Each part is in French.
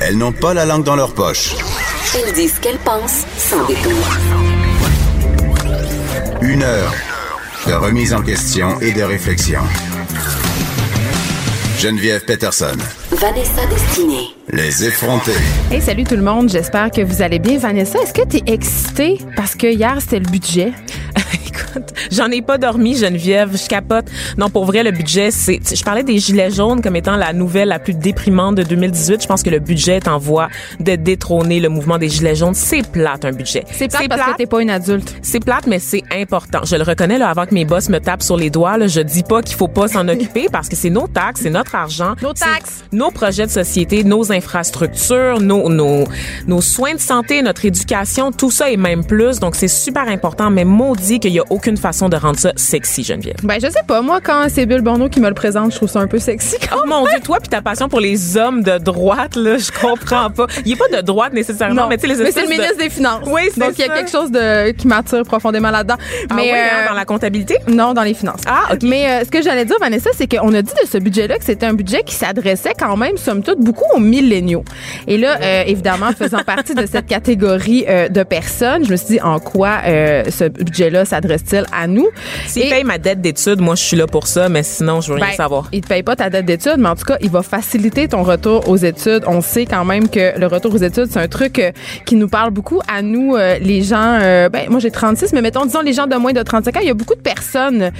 Elles n'ont pas la langue dans leur poche. Elles disent ce qu'elles pensent sans détour. Une heure de remise en question et de réflexion. Geneviève Peterson. Vanessa Destinée. Les effrontés. Hey, salut tout le monde. J'espère que vous allez bien. Vanessa, est-ce que tu es excitée? Parce que hier, c'était le budget? Écoute, j'en ai pas dormi, Geneviève. Je capote. Non, pour vrai, le budget, c'est. Je parlais des gilets jaunes comme étant la nouvelle la plus déprimante de 2018. Je pense que le budget est en voie de détrôner le mouvement des gilets jaunes. C'est plate un budget. C'est plate parce que t'es pas une adulte. C'est plate, mais c'est important. Je le reconnais là avant que mes boss me tapent sur les doigts. Là, je dis pas qu'il faut pas s'en occuper parce que c'est nos taxes, c'est notre argent, Nos taxes. nos projets de société, nos infrastructures, nos, nos nos soins de santé, notre éducation, tout ça et même plus. Donc c'est super important. Mais maudit qu'il y a aucune façon de rendre ça sexy, Geneviève. Ben, je sais pas. Moi, quand c'est Bill Bono qui me le présente, je trouve ça un peu sexy. quand Oh mon Dieu, toi puis ta passion pour les hommes de droite, là, je comprends pas. Il est pas de droite nécessairement, Non, mais tu sais, les c'est espèces le de- ministre des Finances. Oui, c'est Donc, il y a quelque chose de, qui m'attire profondément là-dedans. Ah Mais hein, euh, dans la comptabilité? Non, dans les finances. Ah, OK. Mais euh, ce que j'allais dire, Vanessa, c'est qu'on a dit de ce budget-là que c'était un budget qui s'adressait quand même, somme toute, beaucoup aux milléniaux. Et là, euh, évidemment, faisant partie de cette catégorie de personnes, je me suis dit en quoi ce budget-là à nous? S'il Et- paye ma dette d'études, moi, je suis là pour ça, mais sinon, je veux rien ben, savoir. Il te paye pas ta dette d'études, mais en tout cas, il va faciliter ton retour aux études. On sait quand même que le retour aux études, c'est un truc euh, qui nous parle beaucoup à nous, euh, les gens. euh, ben, moi, j'ai 36, mais mettons, disons les gens de moins de 35 ans. Il y a beaucoup de personnes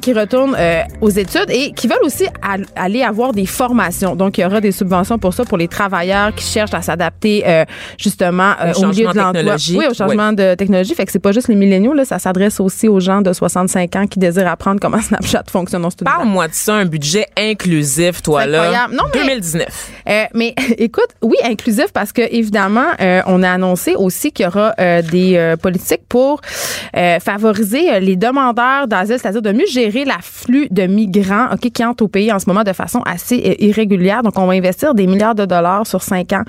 qui retournent aux études et qui veulent aussi al- aller avoir des formations. Donc, il y aura des subventions pour ça pour les travailleurs qui cherchent à s'adapter euh, justement Au au milieu de l'emploi. Oui, au changement de technologie. Fait que c'est pas juste les milléniaux, là, ça s'adresse aussi aux gens de 65 ans qui désirent apprendre comment Snapchat fonctionne. Parle-moi de ça, un budget inclusif, toi, là. incroyable. Non, mais- 2019. Euh, mais écoute, oui, inclusif parce que évidemment, euh, on a annoncé aussi qu'il y aura euh, des politiques pour favoriser les demandeurs d'asile, c'est-à-dire de mieux gérer l'afflux de migrants, ok, qui entrent au pays en ce moment de façon assez irrégulière. Donc, on va investir des milliards de dollars sur cinq ans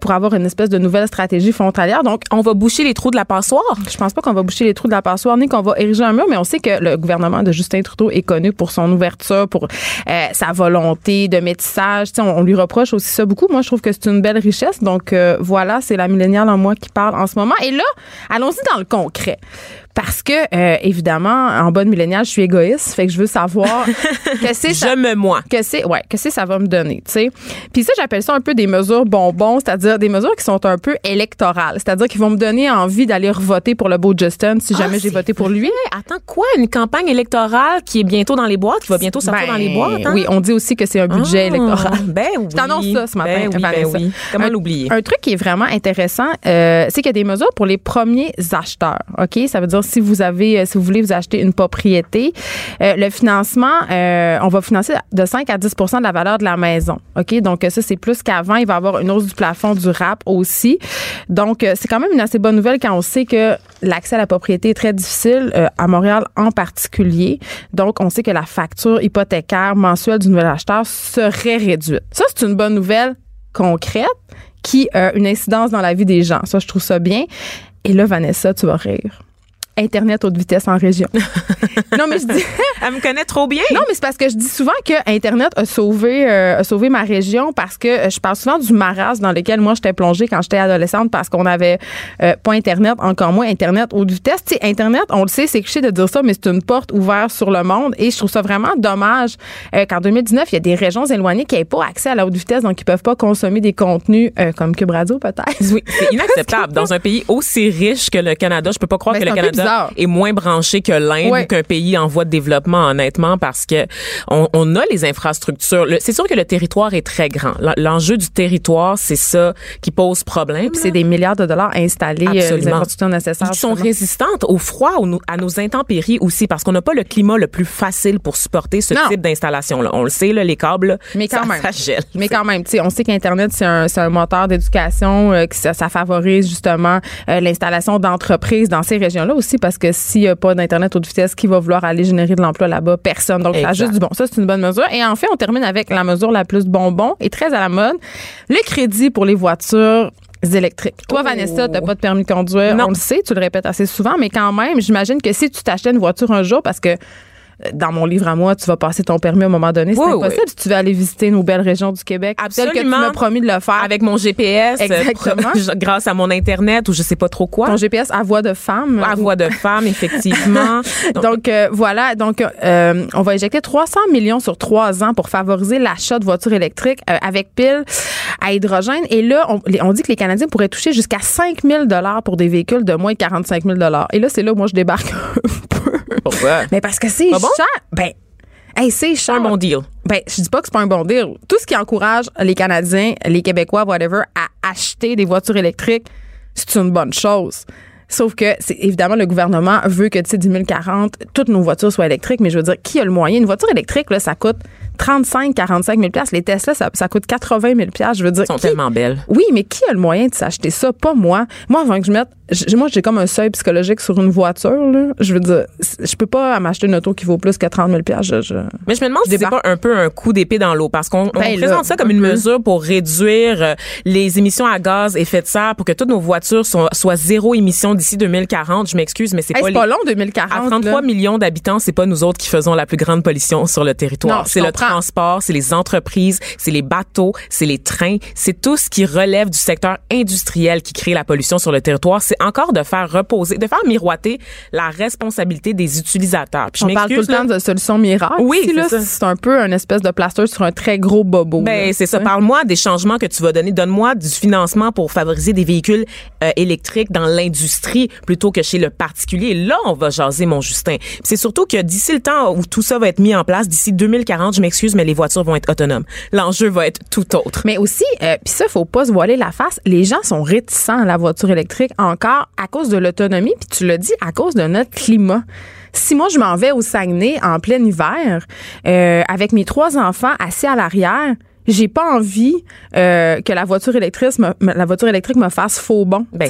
pour avoir une espèce de nouvelle stratégie frontalière. Donc, On va boucher les trous de la passoire. je pense pas qu'on va boucher les trous de la passoire ni qu'on va ériger un mur, mais on sait que le gouvernement de Justin Trudeau est connu pour son ouverture, pour euh, sa volonté de métissage. On, on lui reproche aussi ça beaucoup. Moi, je trouve que c'est une belle richesse. Donc euh, voilà, c'est la milléniale en moi qui parle en ce moment. Et là, allons-y dans le concret. Parce que, euh, évidemment, en bonne milléniale, je suis égoïste. Fait que je veux savoir que c'est ça Je me moi. que c'est ouais que c'est ça va me donner tu sais puis ça j'appelle ça un peu des mesures bonbons c'est-à-dire des mesures qui sont un peu électorales c'est-à-dire qui vont me donner envie d'aller voter pour le beau Justin si jamais Ah, j'ai voté pour lui Attends, quoi? Une campagne électorale qui est bientôt dans les boîtes, qui va bientôt sortir Ben, dans les boîtes? hein? oui on dit aussi que c'est un budget Ah, électoral Ben oui. je t'annonce ça ce matin Ben oui, ben oui. Comment l'oublier? Un truc qui est vraiment intéressant, euh, c'est qu'il y a des mesures pour les premiers acheteurs. Ok, ça veut dire si vous avez, euh, si vous voulez vous acheter une propriété, euh, le financement, euh, on va financer de 5 à 10% de la valeur de la maison. Ok, donc ça c'est plus qu'avant. Il va y avoir une hausse du plafond du RAP aussi. Donc c'est quand même une assez bonne nouvelle quand on sait que l'accès à la propriété est très difficile à Montréal en particulier. Donc on sait que la facture hypothécaire mensuelle du nouvel acheteur serait réduite. Ça c'est une bonne nouvelle concrète qui a une incidence dans la vie des gens. Ça, je trouve ça bien. Et là, Vanessa, tu vas rire. Internet haute vitesse en région. non, mais je dis. Elle me connaît trop bien. Non, mais c'est parce que je dis souvent que Internet a sauvé, euh, a sauvé ma région parce que euh, je parle souvent du marasme dans lequel moi j'étais plongée quand j'étais adolescente parce qu'on avait euh, pas Internet, encore moins Internet haute vitesse. Tu sais, Internet, on le sait, c'est cliché de dire ça, mais c'est une porte ouverte sur le monde et je trouve ça vraiment dommage euh, qu'en 2019, il y a des régions éloignées qui n'aient pas accès à la haute vitesse, donc qui peuvent pas consommer des contenus euh, comme Cube Radio peut-être. Oui, c'est inacceptable. Dans un pays aussi riche que le Canada, je peux pas croire Ben, que le Canada bizarre. est moins branché que l'Inde Ouais. ou qu'un pays en voie de développement, honnêtement, parce que on, on a les infrastructures. Le- C'est sûr que le territoire est très grand. L'enjeu du territoire, c'est ça qui pose problème. Puis c'est des milliards de dollars installés, euh, les infrastructures nécessaires. Qui sont résistantes au froid, au- à nos intempéries aussi, parce qu'on n'a pas le climat le plus facile pour supporter ce Non. type d'installation-là. On le sait, là, les câbles, Mais quand ça, même. ça gèle. Mais quand même, tu sais, on sait qu'Internet, c'est un, c'est un moteur d'éducation, euh, que ça, ça favorise justement euh, l'installation d'entreprises dans ces régions-là aussi, parce que s'il n'y a pas d'Internet haute vitesse, qui va vouloir aller générer de l'emploi là-bas? Personne. Donc, ça juste du bon. Ça, c'est une bonne mesure. Et en fait, on termine avec la mesure la plus bonbon et très à la mode, le crédit pour les voitures électriques. Toi, Oh. Vanessa, t'as pas de permis de conduire. Non. On le sait, tu le répètes assez souvent, mais quand même, j'imagine que si tu t'achetais une voiture un jour, parce que dans mon livre à moi, tu vas passer ton permis à un moment donné. C'est Oui, impossible si tu veux aller visiter nos belles régions du Québec. Tel que tu Absolument. m'as promis de le faire. Avec mon GPS, euh, Exactement. grâce à mon Internet ou je sais pas trop quoi. ton GPS à voix de femme. à voix de femme, effectivement. Donc, Donc euh, voilà, donc euh, on va éjecter 300 millions sur trois ans pour favoriser l'achat de voitures électriques euh, avec piles à hydrogène. Et là, on, dit que les Canadiens pourraient toucher jusqu'à 5 000 dollars pour des véhicules de moins de 45 000 dollars. Et là, c'est là où moi je débarque. pourquoi? Mais parce que c'est bon? cher. Ben, hey, c'est cher. un bon deal. Ben, je dis pas que c'est pas un bon deal. Tout ce qui encourage les Canadiens, les Québécois, whatever, à acheter des voitures électriques, c'est une bonne chose. Sauf que, c'est évidemment, le gouvernement veut que, tu sais, 10 040, toutes nos voitures soient électriques, mais je veux dire, qui a le moyen? Une voiture électrique, là, ça coûte 35, 45 000 Les Tesla, ça, ça coûte 80 000 Je veux dire, Elles sont qui- tellement belles. oui, mais qui a le moyen de s'acheter ça? Pas moi. Moi, avant que je mette. Moi, j'ai comme un seuil psychologique sur une voiture, là. Je veux dire, je peux pas m'acheter une auto qui vaut plus que 30 000 je, je- Mais je me demande Je si c'est pas un peu un coup d'épée dans l'eau parce qu'on on Ben là, présente ça comme un une peu. mesure pour réduire euh, les émissions à gaz effet de serre pour que toutes nos voitures soient, soient zéro émission d'ici 2040. Je m'excuse, mais c'est Hey, pas c'est les- pas long, 2040. À 33 là. millions d'habitants, c'est pas nous autres qui faisons la plus grande pollution sur le territoire. C'est le. Transport, c'est les entreprises, c'est les bateaux, c'est les trains, c'est tout ce qui relève du secteur industriel qui crée la pollution sur le territoire. C'est encore de faire reposer, de faire miroiter la responsabilité des utilisateurs. Puis je On parle tout le temps de solutions miracles. Oui, c'est un peu un espèce de plaster sur un très gros bobo. Ben, c'est ça. Parle-moi des changements que tu vas donner. Donne-moi du financement pour favoriser des véhicules euh, électriques dans l'industrie plutôt que chez le particulier. Là, on va jaser, mon Justin. C'est surtout que d'ici le temps où tout ça va être mis en place, d'ici 2040, je m'excuse, mais les voitures vont être autonomes. L'enjeu va être tout autre. Mais aussi, euh, puis ça, faut pas se voiler la face. Les gens sont réticents à la voiture électrique encore à cause de l'autonomie, puis tu l'as dit, à cause de notre climat. Si moi, je m'en vais au Saguenay en plein hiver, euh, avec mes trois enfants assis à l'arrière, j'ai pas envie euh, que la voiture électrique me, la voiture électrique me fasse faux bon. Ben,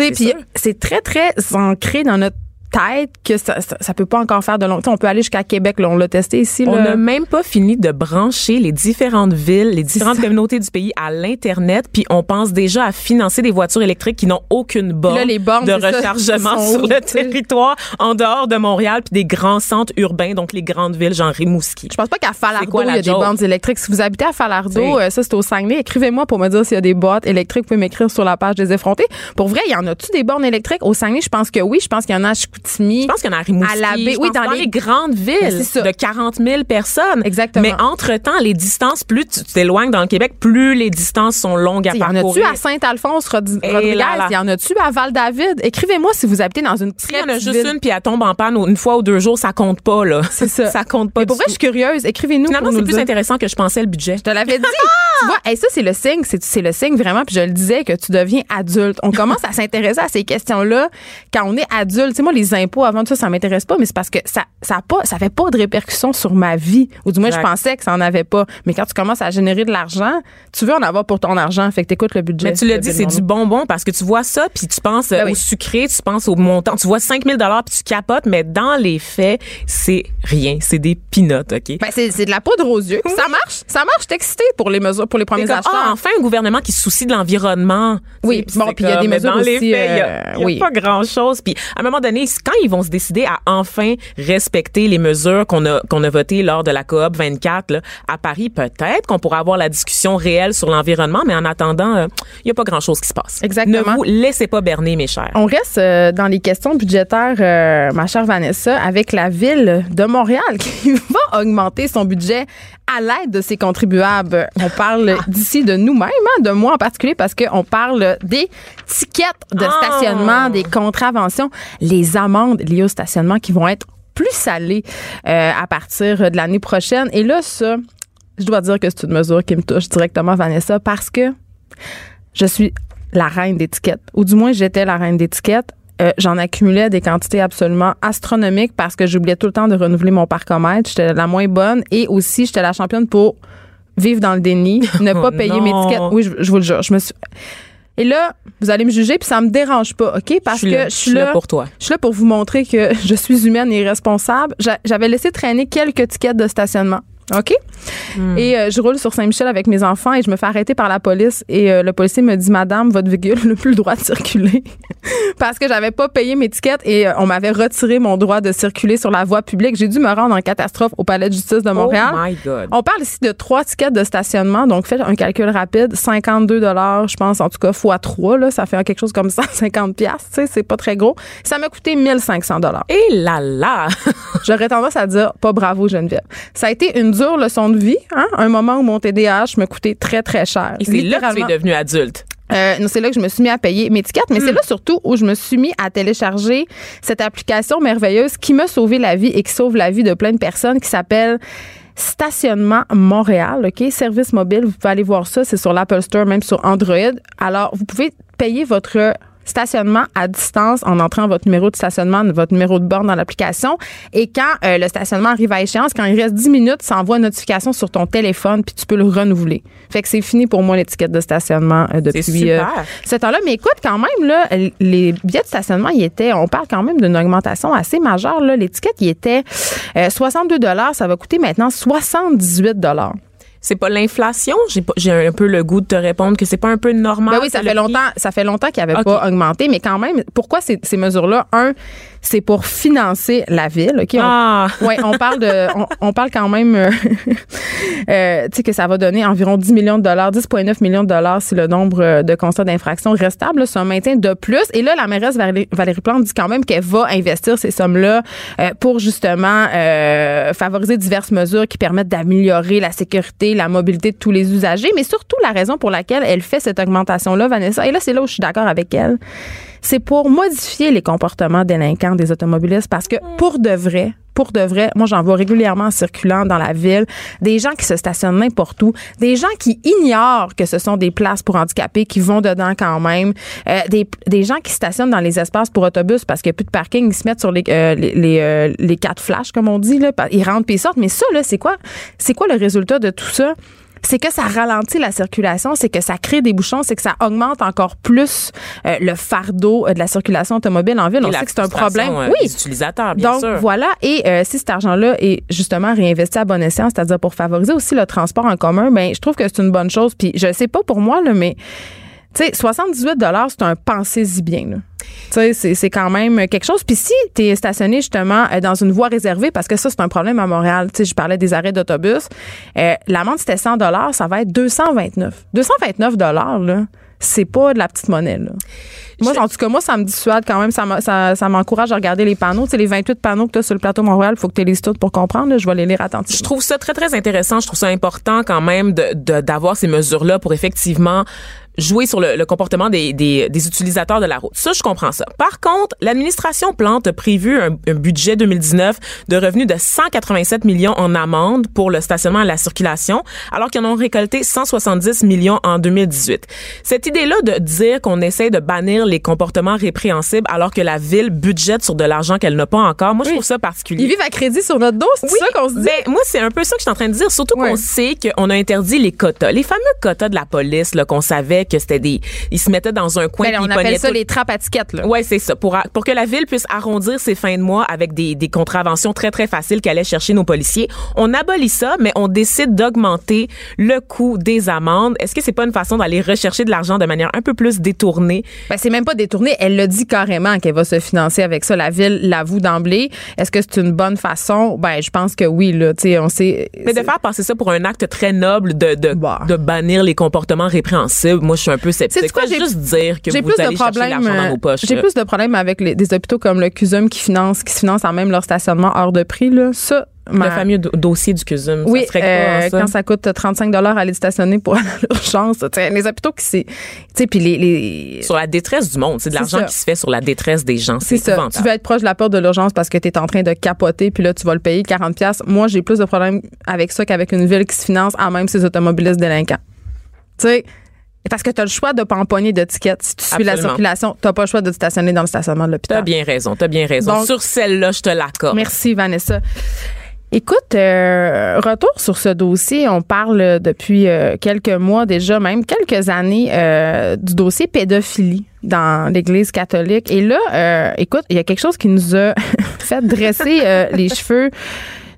c'est très très ancré dans notre tête que ça, ça, ça peut pas encore faire de long. Tu sais, on peut aller jusqu'à Québec, là, on l'a testé ici. On là. n'a même pas fini de brancher les différentes villes, les différentes communautés du pays à l'Internet, puis on pense déjà à financer des voitures électriques qui n'ont aucune borne, là, les bornes, de ça, rechargement sur où, le territoire en dehors de Montréal, puis des grands centres urbains, donc les grandes villes, genre Rimouski. Je pense pas qu'à Falardeau, quoi il y a des bornes électriques. Si vous habitez à Falardeau, Oui. euh, ça, c'est au Saguenay, écrivez-moi pour me dire s'il y a des boîtes électriques. Vous pouvez m'écrire sur la page des effrontés. Pour vrai, il y en a-tu des bornes électriques au Saguenay? Je pense que oui. Je pense qu'il y en a à Chicoutimi. Je pense qu'il y en a à Rimouski. À la baie, oui, dans dans, les- les... grandes Ben, villes de 40 000 personnes. Exactement. Mais entre-temps, les distances, plus tu tu t'éloignes dans le Québec, plus les distances sont longues à Il y en parcourir. a-tu à Saint-Alphonse, Et Rodriguez? Il y en a-tu à Val-David? Écrivez-moi si vous habitez dans une S'il très y en a petite juste ville. une puis elle tombe en panne une fois ou deux jours, ça compte pas, là. C'est ça. ça compte pas Mais pour vrai, je suis curieuse. Écrivez-nous Finalement, c'est plus dire. intéressant que je pensais le budget. Je te l'avais dit. tu vois, hey, ça, c'est le signe. C'est, c'est le signe vraiment. Puis je le disais que tu deviens adulte. On commence à s'intéresser à ces questions-là quand on est adulte. Tu sais, moi, les impôts, avant tout ça, ça m'intéresse pas, mais c'est parce que ça, ça a pas, ça fait pas de répercussions sur ma vie. Ou du moins, Exact. je pensais que ça en avait pas. Mais quand tu commences à générer de l'argent, tu veux en avoir pour ton argent. Fait que t'écoutes le budget. Mais tu l'as dit, c'est du bonbon parce que tu vois ça puis tu penses euh, Ben oui. au sucré, tu penses au montant, tu vois 5000 dollars puis tu capotes, mais dans les faits, c'est rien, c'est des pinottes, OK? Ben, c'est, c'est de la poudre aux yeux. Ça marche. Ça marche. Je suis excitée pour les mesures, pour les premiers comme, acheteurs. ah, enfin un gouvernement qui se soucie de l'environnement. Oui, bon, puis il y a des mesures dans les aussi, faits, il y a, euh, il y a oui. pas grand-chose. Puis à un moment donné, quand ils vont se décider à enfin respecter les mesures qu'on a qu'on a votées lors de la coop 24 là, à Paris, peut-être qu'on pourra avoir la discussion réelle sur l'environnement, mais en attendant, euh, il y a pas grand-chose qui se passe. Exactement. Ne vous laissez pas berner, mes chers. On reste euh, dans les questions budgétaires, euh, ma chère Vanessa, avec la ville de Montréal qui va augmenter son budget à l'aide de ses contribuables. On parle d'ici de nous-mêmes, hein, de moi en particulier, parce qu'on parle des tickets de Ah. stationnement, des contraventions, les amendes liées au stationnement qui vont être plus salées euh, à partir de l'année prochaine. Et là, ça, je dois dire que c'est une mesure qui me touche directement, Vanessa, parce que je suis la reine d'étiquette. Ou du moins, j'étais la reine d'étiquette. Euh, J'en accumulais des quantités absolument astronomiques parce que j'oubliais tout le temps de renouveler mon parcomètre. J'étais la moins bonne et aussi j'étais la championne pour vivre dans le déni, ne pas Oh payer mes tickets. Oui, je, je vous le jure. Je me suis... Et là, vous allez me juger, puis ça me dérange pas, OK? Parce Je que là, je suis là, pour toi. je suis là pour vous montrer que je suis humaine et responsable. J'a- J'avais laissé traîner quelques tickets de stationnement. OK? Et euh, je roule sur Saint-Michel avec mes enfants et je me fais arrêter par la police. Et euh, le policier me dit, Madame, votre véhicule n'a plus le droit de circuler. Parce que j'avais pas payé mes tickets et euh, on m'avait retiré mon droit de circuler sur la voie publique. J'ai dû me rendre en catastrophe au palais de justice de Montréal. Oh my God. On parle ici de trois tickets de stationnement. Donc, faites un calcul rapide. 52 je pense, en tout cas, fois 3, là, ça fait quelque chose comme 150 pièces. Tu sais, c'est pas très gros. Ça m'a coûté 1500 Et là là! J'aurais tendance à dire pas bravo Geneviève. Ça a été une dure leçon de vie, hein? un moment où mon TDAH me coûtait très très cher. Et c'est là que tu es Littéralement. devenu adulte. Euh, c'est là que je me suis mis à payer mes tickets, mais c'est là surtout où je me suis mis à télécharger cette application merveilleuse qui m'a sauvé la vie et qui sauve la vie de plein de personnes qui s'appelle Stationnement Montréal, OK? Service mobile, vous pouvez aller voir ça, c'est sur l'Apple Store, même sur Android. Alors, vous pouvez payer votre stationnement à distance en entrant votre numéro de stationnement, votre numéro de borne dans l'application. Et quand euh, le stationnement arrive à échéance, quand il reste 10 minutes, ça envoie une notification sur ton téléphone, puis tu peux le renouveler. Fait que c'est fini pour moi l'étiquette de stationnement euh, depuis super. euh, ce temps-là. Mais écoute, quand même, là, les billets de stationnement, il était, on parle quand même d'une augmentation assez majeure. Là. L'étiquette, il était euh, 62 ça va coûter maintenant 78 C'est pas l'inflation? J'ai pas- j'ai un peu le goût de te répondre que c'est pas un peu normal. Ben oui, ça fait longtemps, ça fait longtemps qu'il n'avait OK. pas augmenté, mais quand même, pourquoi ces, ces mesures-là? Un, c'est pour financer la ville. OK? On, Ah! ouais, on parle de, on, on parle quand même, euh, euh, tu sais, que ça va donner environ 10 millions de dollars, 10,9 millions de dollars si le nombre euh, de constats d'infraction reste stable. C'est un maintien de plus. Et là, la mairesse Valérie, Valérie Plante dit quand même qu'elle va investir ces sommes-là euh, pour justement euh, favoriser diverses mesures qui permettent d'améliorer la sécurité, la mobilité de tous les usagers, mais surtout la raison pour laquelle elle fait cette augmentation-là, Vanessa. Et là, c'est là où je suis d'accord avec elle c'est pour modifier les comportements délinquants des automobilistes parce que pour de vrai, pour de vrai, moi j'en vois régulièrement en circulant dans la ville, des gens qui se stationnent n'importe où, des gens qui ignorent que ce sont des places pour handicapés qui vont dedans quand même, euh, des, des gens qui stationnent dans les espaces pour autobus parce qu'il n'y a plus de parking, ils se mettent sur les euh, les, les, euh, les quatre flashs comme on dit là, ils rentrent puis ils sortent, mais ça là, c'est quoi c'est quoi le résultat de tout ça? C'est que ça ralentit la circulation, c'est que ça crée des bouchons, c'est que ça augmente encore plus euh, le fardeau euh, de la circulation automobile en ville. Et On sait que c'est un problème. euh, oui. des utilisateurs, bien Donc sûr. voilà, et euh, si cet argent-là est justement réinvesti à bon escient, c'est-à-dire pour favoriser aussi le transport en commun, ben je trouve que c'est une bonne chose. Puis je sais pas pour moi là, mais tu sais, 78 c'est un pensez-y bien. Là. Tu sais, c'est, c'est quand même quelque chose. Puis si tu es stationné justement euh, dans une voie réservée, parce que ça, c'est un problème à Montréal. Tu sais, je parlais des arrêts d'autobus. Euh, l'amende, c'était 100 ça va être 229. 229 là, c'est pas de la petite monnaie. Là. Moi, en tout cas, moi, ça me dissuade quand même. Ça, m'a- ça, ça m'encourage à regarder les panneaux. Tu sais, les 28 panneaux que tu as sur le plateau Montréal, il faut que tu les lises toutes pour comprendre. là. Je vais les lire Je attentivement. trouve ça très, très intéressant. Je trouve ça important quand même de de- d'avoir ces mesures-là pour effectivement jouer sur le, le comportement des, des, des utilisateurs de la route. Ça, je comprends ça. Par contre, l'administration Plante a prévu un, un budget 2019 de revenus de 187 millions en amende pour le stationnement et la circulation, alors qu'ils en ont récolté 170 millions en 2018. Cette idée-là de dire qu'on essaie de bannir les comportements répréhensibles alors que la ville budgète sur de l'argent qu'elle n'a pas encore, moi, je trouve ça particulier. Ils vivent à crédit sur notre dos, c'est ça qu'on se dit? Ben, moi, c'est un peu ça que je suis en train de dire. Surtout qu'on sait qu'on a interdit les quotas. Les fameux quotas de la police, là, qu'on savait que c'était des. Ils se mettaient dans un coin. Ben, on appelle ça tout- les trappes à tickets. Là. Ouais, c'est ça. Pour, pour que la ville puisse arrondir ses fins de mois avec des, des contraventions très, très faciles qu'allaient chercher nos policiers. On abolit ça, mais on décide d'augmenter le coût des amendes. Est-ce que c'est pas une façon d'aller rechercher de l'argent de manière un peu plus détournée? Ben, c'est même pas détourné. Elle l'a dit carrément qu'elle va se financer avec ça. La ville l'avoue d'emblée. Est-ce que c'est une bonne façon? Ben, je pense que oui, là. Tu sais, on sait. Mais de faire passer ça pour un acte très noble de, de, Bah. de bannir les comportements répréhensibles, moi, je suis un peu sceptique. Sais-tu quoi, j'ai- juste dire que vous plus de allez chercher problèmes. l'argent dans euh, vos poches. J'ai plus de problèmes avec les- des hôpitaux comme le CUSUM qui finance, qui se financent en même leur stationnement hors de prix. Là. Ça, ma- Le fameux do- dossier du CUSUM. Oui, ça serait euh, ça? quand ça coûte 35 à aller stationner pour aller à l'urgence. Les hôpitaux qui c'est, tu sais, puis les, les Sur la détresse du monde. C'est de C'est l'argent qui se fait sur la détresse des gens. c'est C'est ça. Tu veux être proche de la porte de l'urgence parce que tu es en train de capoter, puis là, tu vas le payer 40 pièces. Moi, j'ai plus de problèmes avec ça qu'avec une ville qui se finance à même ses automobilistes délinquants. Tu sais, parce que tu as le choix de de tickets. Si tu suis la circulation, tu pas le choix de te stationner dans le stationnement de l'hôpital. T'as bien raison, t'as bien raison. Donc- Sur celle-là, je te l'accorde. Merci, Vanessa. Écoute, euh, retour sur ce dossier. On parle depuis euh, quelques mois déjà, même quelques années, euh, du dossier pédophilie dans l'Église catholique. Et là, écoute, il y a quelque chose qui nous a fait dresser les cheveux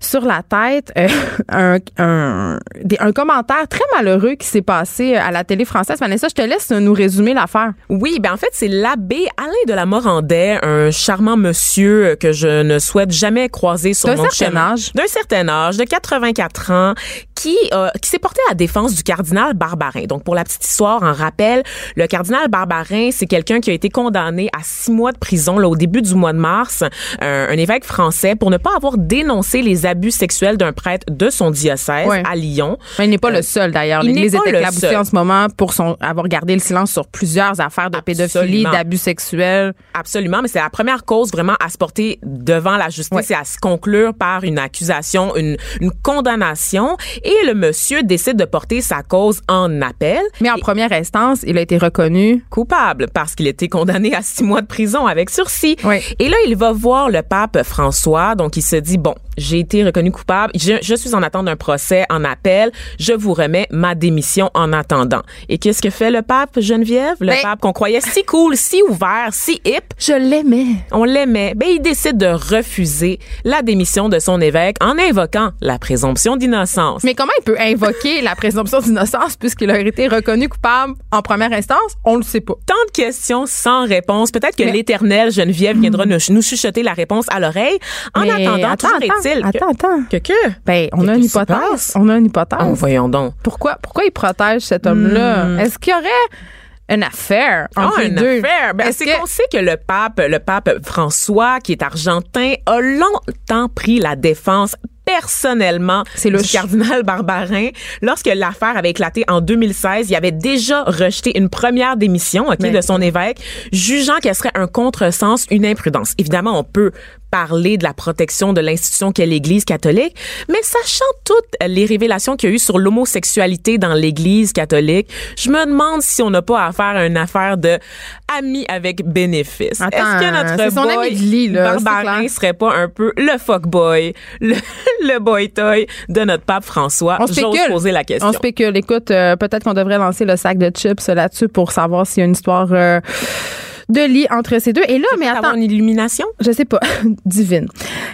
sur la tête euh, un, un, des- un commentaire très malheureux qui s'est passé à la télé française. Vanessa, je te laisse nous résumer l'affaire. Oui, ben en fait, c'est l'abbé Alain de la Morandais, un charmant monsieur que je ne souhaite jamais croiser sur D'un mon certain chemin. âge. D'un certain âge, de 84 ans, qui euh, qui s'est porté à la défense du cardinal Barbarin. Donc pour la petite histoire, en rappel, le cardinal Barbarin, c'est quelqu'un qui a été condamné à six mois de prison là, au début du mois de mars, un, un évêque français, pour ne pas avoir dénoncé les abus sexuels d'un prêtre de son diocèse à Lyon. Mais il n'est pas le seul d'ailleurs. il L'Église est éclaboussée en ce moment pour son, avoir gardé le silence sur plusieurs affaires de pédophilie, Absolument. d'abus sexuels. Absolument, mais c'est la première cause vraiment à se porter devant la justice Ouais. et à se conclure par une accusation, une, une condamnation. Et le monsieur décide de porter sa cause en appel. Mais en première instance, il a été reconnu. Coupable parce qu'il était condamné à six mois de prison avec sursis. Oui. Et là, il va voir le pape François. Donc, il se dit, bon, j'ai été reconnu coupable. Je, je suis en attente d'un procès en appel. Je vous remets ma démission en attendant. Et qu'est-ce que fait le pape Geneviève? Le Ben- pape qu'on croyait si cool, si ouvert, si hip. Je l'aimais. On l'aimait. Ben, il décide de refuser la démission de son évêque en invoquant la présomption d'innocence. Mais comment il peut invoquer la présomption d'innocence puisqu'il a été reconnu coupable en première instance? On le sait pas. Tant de questions sans réponse. Peut-être que l'éternel Geneviève viendra nous, nous chuchoter la réponse à l'oreille. En attendant, attends, attends, attends, attends. que que Ben, on a une hypothèse. On a une hypothèse. Oh, voyons donc. Pourquoi, pourquoi il protège cet homme-là? Hmm. Est-ce qu'il y aurait une affaire entre Ah, les une deux? affaire. Ben, c'est qu'on sait que le pape, le pape François, qui est argentin, a longtemps pris la défense personnellement C'est du louche. cardinal Barbarin. Lorsque l'affaire avait éclaté en 2016, il avait déjà rejeté une première démission ok, Mais- de son évêque, jugeant qu'elle serait un contresens, une imprudence. Évidemment, on peut parler de la protection de l'institution qu'est l'Église catholique, mais sachant toutes les révélations qu'il y a eu sur l'homosexualité dans l'Église catholique, je me demande si on n'a pas à faire une affaire de amis avec bénéfice. Est-ce que notre son boy ami lit, là, Barbarin serait pas un peu le fuckboy, le, le boy toy de notre pape François? On J'ose poser la question. On spécule. Écoute, euh, peut-être qu'on devrait lancer le sac de chips là-dessus pour savoir s'il y a une histoire euh, de lit entre ces deux. Et là, mais attends, une illumination? je sais pas, divine.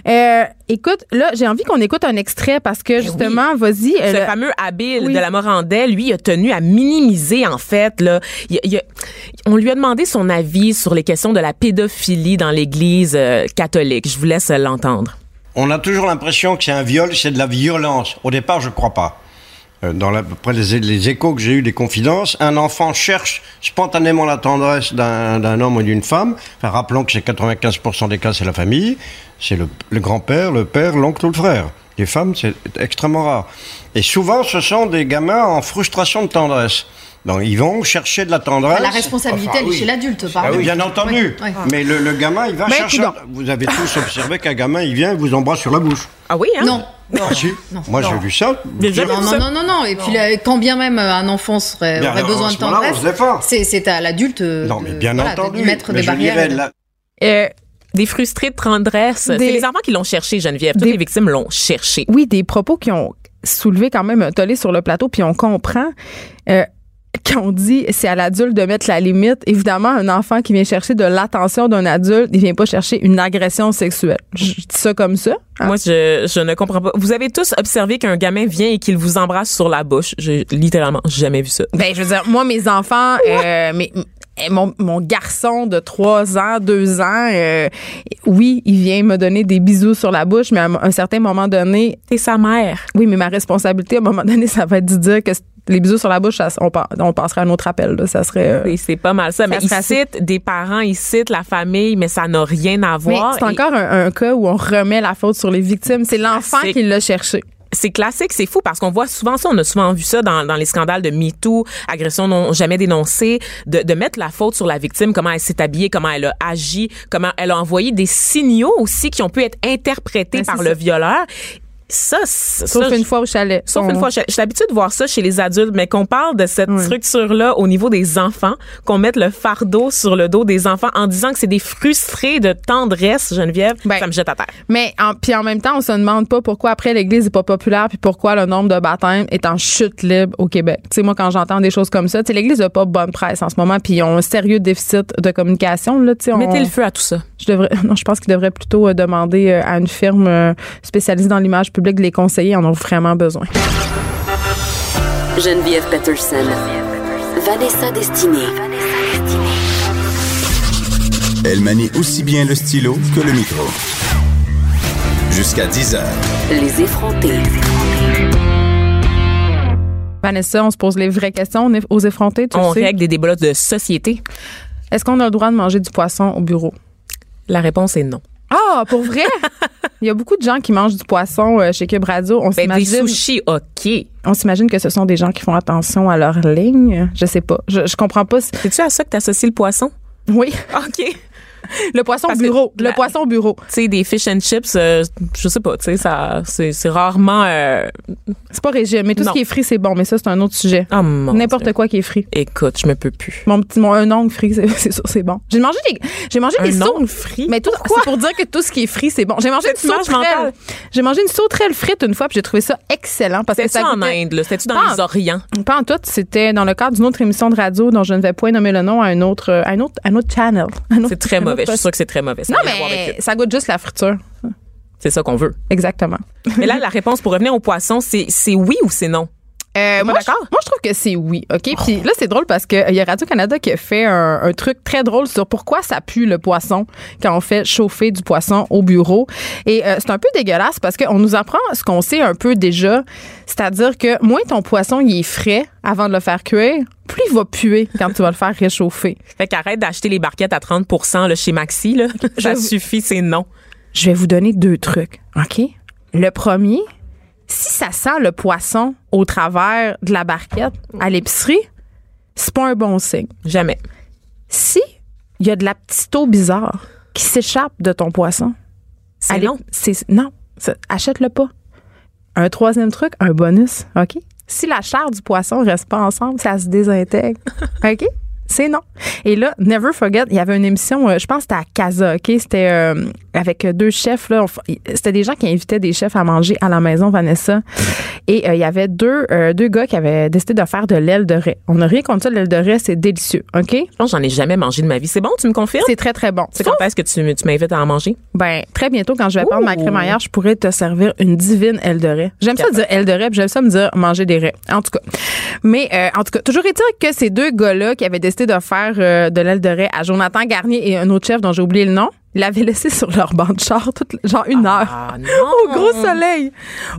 Euh, écoute, là, j'ai envie qu'on écoute un extrait parce que justement, vas-y. euh, Ce le- fameux habile Oui. de la Morandais, lui, a tenu à minimiser, en fait, là. Il- il- on lui a demandé son avis sur les questions de la pédophilie dans l'Église euh, catholique. Je vous laisse l'entendre. On a toujours l'impression que c'est un viol, c'est de la violence. Au départ, je crois pas. Euh, Dans la, après les, les échos que j'ai eus des confidences, un enfant cherche spontanément la tendresse d'un homme ou d'une femme. Enfin, rappelons que c'est 95% des cas, c'est la famille. C'est le, le grand-père, le père, l'oncle ou le frère. Les femmes, c'est extrêmement rare. Et souvent, ce sont des gamins en frustration de tendresse. Donc, ils vont chercher de la tendresse. La responsabilité, Enfin, elle est oui. chez l'adulte, par Ah oui, exemple. bien entendu. Mais le, le gamin, il va Ben, chercher. Vous avez tous observé qu'un gamin, il vient, il vous embrasse sur la bouche. Ah oui, hein? Non. Ah si, moi j'ai vu ça. Non, non, ça. non, non, non. Et puis, là, quand bien même euh, un enfant serait, Bien, aurait besoin de tendresse, c'est à l'adulte euh, Non, de, mais bien voilà, de entendu. lui mettre mais des barrières. dirais, là, euh, Des frustrés de tendresse. Des- C'est les enfants qui l'ont cherché, Geneviève. Toutes Des- les victimes l'ont cherché. oui, des propos qui ont soulevé quand même un tollé sur le plateau, puis on comprend. Euh, quand on dit c'est à l'adulte de mettre la limite, évidemment, un enfant qui vient chercher de l'attention d'un adulte, il vient pas chercher une agression sexuelle. Je dis ça comme ça. hein? Moi, je, je ne comprends pas. Vous avez tous observé qu'un gamin vient et qu'il vous embrasse sur la bouche. J'ai littéralement jamais vu ça. Ben, je veux dire, moi, mes enfants, euh, mes- eh, mon, mon garçon de 3 ans, 2 ans, euh, oui, il vient me donner des bisous sur la bouche, mais à un certain moment donné, T'es sa mère. oui, mais ma responsabilité, à un moment donné, ça va être de dire que les bisous sur la bouche, ça, on, on passerait à un autre appel. là. Ça serait... euh, Oui, c'est pas mal ça. mais se il fait assez- cite des parents, il cite la famille, mais ça n'a rien à mais voir. c'est Et encore un, un cas où on remet la faute sur les victimes. C'est l'enfant qui l'a cherché. c'est classique, c'est fou parce qu'on voit souvent ça, on a souvent vu ça dans, dans les scandales de MeToo, agression non jamais dénoncée, de, de mettre la faute sur la victime, comment elle s'est habillée, comment elle a agi, comment elle a envoyé des signaux aussi qui ont pu être interprétés Ben, par le ça. violeur. Ça, c'est- Sauf ça, une fois au chalet. Sauf On- une fois, j'ai j'ai l'habitude de voir ça chez les adultes, mais qu'on parle de cette Oui. structure-là au niveau des enfants, qu'on mette le fardeau sur le dos des enfants en disant que c'est des frustrés de tendresse, Geneviève, Ben, ça me jette à terre. Mais en, puis en même temps, on se demande pas pourquoi après l'Église est pas populaire puis pourquoi le nombre de baptêmes est en chute libre au Québec. Tu sais, moi quand j'entends des choses comme ça, tu sais, l'Église a pas bonne presse en ce moment puis ils ont un sérieux déficit de communication là. Tu sais, on- Mettez le feu à tout ça. je devrais, non, je pense qu'il devrait plutôt euh, demander euh, à une firme euh, spécialisée dans l'image public, les conseillers en ont vraiment besoin. Geneviève Peterson. Vanessa Destinée. Elle manie aussi bien le stylo que le micro. Jusqu'à 10 heures. Les effrontés. Vanessa, on se pose les vraies questions on est aux effrontés, tu On sais. règle des débats de société. Est-ce qu'on a le droit de manger du poisson au bureau? La réponse est non. Ah, pour vrai? Il y a beaucoup de gens qui mangent du poisson euh, chez Cube Radio. On Ben, des s'imagine, sushis, OK. on s'imagine que ce sont des gens qui font attention à leur ligne. Je sais pas. Je, je comprends pas. C'est-tu à ça que tu associes le poisson? Oui, OK. Le poisson Parce bureau. Le la- poisson bureau. Tu sais, des fish and chips, euh, je sais pas, tu sais, ça, c'est, c'est rarement. Euh... C'est pas régime, mais tout Non. ce qui est frit, c'est bon. Mais ça, c'est un autre sujet. Oh mon N'importe quoi qui est frit. Écoute, je me peux plus. Mon petit, mon un ongle frit, c'est c'est sûr, c'est bon. J'ai mangé des, j'ai mangé des Un sauts. ongle frit? Mais tout, c'est pour dire que tout ce qui est frit, c'est bon. J'ai mangé une sauterelle. J'ai mangé une sauterelle frite une fois, puis j'ai trouvé ça excellent parce que ça en Inde, là? C'était-tu dans Ah. les Orients? Pas en tout, c'était dans le cadre d'une autre émission de radio dont je ne vais point nommer le nom à un autre, euh, à un autre, à un autre channel. C'est très mauvais. Je suis sûre que c'est très mauvais. Ça Non, mais ça goûte juste la friture. C'est ça qu'on veut. Exactement. Mais là, la réponse pour revenir au poisson, c'est, c'est oui ou c'est non? Euh, moi, je, d'accord? moi, je trouve que c'est oui. OK? Puis là, c'est drôle parce qu'il y a Radio-Canada qui a fait un, un truc très drôle sur pourquoi ça pue le poisson quand on fait chauffer du poisson au bureau. Et euh, c'est un peu dégueulasse parce qu'on nous apprend ce qu'on sait un peu déjà. C'est-à-dire que moins ton poisson il est frais avant de le faire cuire, plus il va puer quand tu vas le faire réchauffer. Fait qu'arrête d'acheter les barquettes à 30 là, chez Maxi, là. Ça Je- suffit, c'est non. Je vais vous donner deux trucs. OK? Le premier, si ça sent le poisson au travers de la barquette à l'épicerie, c'est pas un bon signe. Jamais. Si il y a de la petite eau bizarre qui s'échappe de ton poisson, C'est non. non, achète-le pas. Un troisième truc, un bonus, OK? Si la chair du poisson reste pas ensemble, ça se désintègre. OK? C'est non. Et là, never forget, il y avait une émission, euh, je pense que c'était à Casa, OK? C'était euh, avec euh, deux chefs, là. C'était des gens qui invitaient des chefs à manger à la maison, Vanessa. Et euh, il y avait deux, euh, deux gars qui avaient décidé de faire de l'aile de raie. On n'a rien contre ça, l'aile de raie, c'est délicieux, OK? Je pense j'en ai jamais mangé de ma vie. C'est bon, tu me confirmes? C'est très, très bon. C'est quand est-ce que tu, tu m'invites à en manger? Ben, très bientôt, quand je vais prendre ma crémaillère, je pourrais te servir une divine aile de raie. J'aime ça dire aile de raie, puis j'aime ça me dire manger des raies. En tout cas. Mais, euh, en tout cas, toujours est-il que ces deux gars-là qui avaient décidé de faire euh, de l'aile de raie à Jonathan Garnier et un autre chef dont j'ai oublié le nom, ils l'avaient laissé sur leur banc de char, toute, genre une heure. Ah, non! Au gros soleil.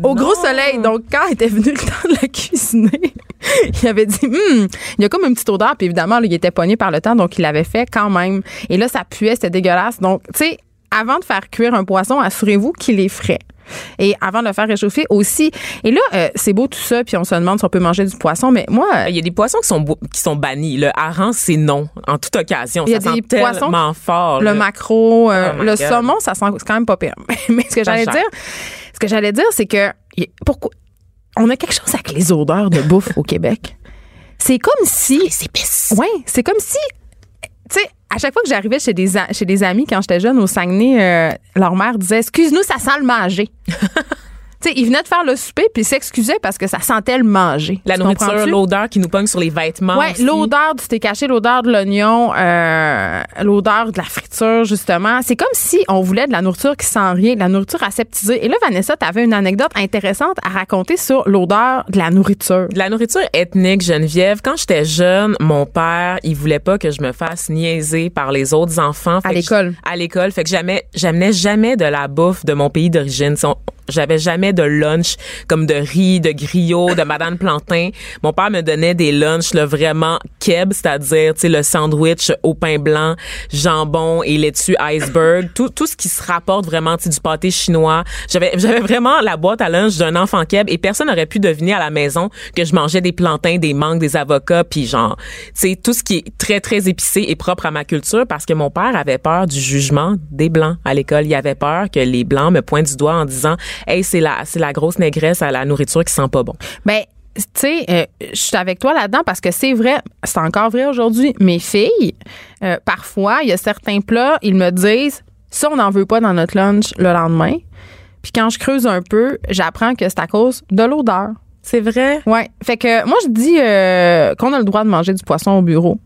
Au gros soleil. Donc, quand était venu le temps de la cuisiner, il avait dit, Hum, il y a comme une petite odeur. Puis évidemment, là, il était pogné par le temps, donc il l'avait fait quand même. Et là, ça puait, c'était dégueulasse. Donc, tu sais, avant de faire cuire un poisson, assurez-vous qu'il est frais. Et avant de le faire réchauffer aussi. Et là, euh, c'est beau tout ça, puis on se demande si on peut manger du poisson. Mais moi, Il y a des poissons qui sont, qui sont bannis. Le hareng, c'est non, en toute occasion. Il y a ça des sent poissons- tellement fort. le macro, euh, Oh le God. saumon, ça sent c'est quand même pas pire. Mais ce que j'allais dire, ce que j'allais dire, c'est que pourquoi on a quelque chose avec les odeurs de bouffe au Québec. C'est comme si Les épices. Ouais, c'est comme si tu sais, à chaque fois que j'arrivais chez des chez des amis quand j'étais jeune au Saguenay, euh, leur mère disait "Excuse-nous, ça sent le manger." Tu sais, ils venaient de faire le souper puis ils s'excusaient parce que ça sentait le manger. La Tu nourriture, l'odeur qui nous pogne sur les vêtements. Ouais, l'odeur du thé caché, l'odeur de l'oignon, euh, l'odeur de la friture, justement. C'est comme si on voulait de la nourriture qui sent rien, de la nourriture aseptisée. Et là, Vanessa, tu avais une anecdote intéressante à raconter sur l'odeur de la nourriture. De la nourriture ethnique, Geneviève. Quand j'étais jeune, mon père, il voulait pas que je me fasse niaiser par les autres enfants. Fait À l'école. À l'école. Fait que jamais, j'amenais jamais de la bouffe de mon pays d'origine. Si on- J'avais jamais de lunch comme de riz, de griot, de madame plantain. Mon père me donnait des lunchs là, vraiment keb, c'est-à-dire tu sais le sandwich au pain blanc, jambon et laitue iceberg, tout tout ce qui se rapporte vraiment tu sais, du pâté chinois. J'avais j'avais vraiment la boîte à lunch d'un enfant keb et personne n'aurait pu deviner à la maison que je mangeais des plantains, des mangues, des avocats puis genre sais tout ce qui est très très épicé et propre à ma culture parce que mon père avait peur du jugement des blancs à l'école, il avait peur que les blancs me pointent du doigt en disant "Hey, c'est la c'est la grosse négresse à la nourriture qui sent pas bon." Ben, tu sais, euh, je suis avec toi là-dedans parce que c'est vrai, c'est encore vrai aujourd'hui. Mes filles, euh, parfois, il y a certains plats, ils me disent, ça, on n'en veut pas dans notre lunch le lendemain. Puis quand je creuse un peu, j'apprends que c'est à cause de l'odeur. C'est vrai? Ouais. Fait que moi, je dis euh, qu'on a le droit de manger du poisson au bureau.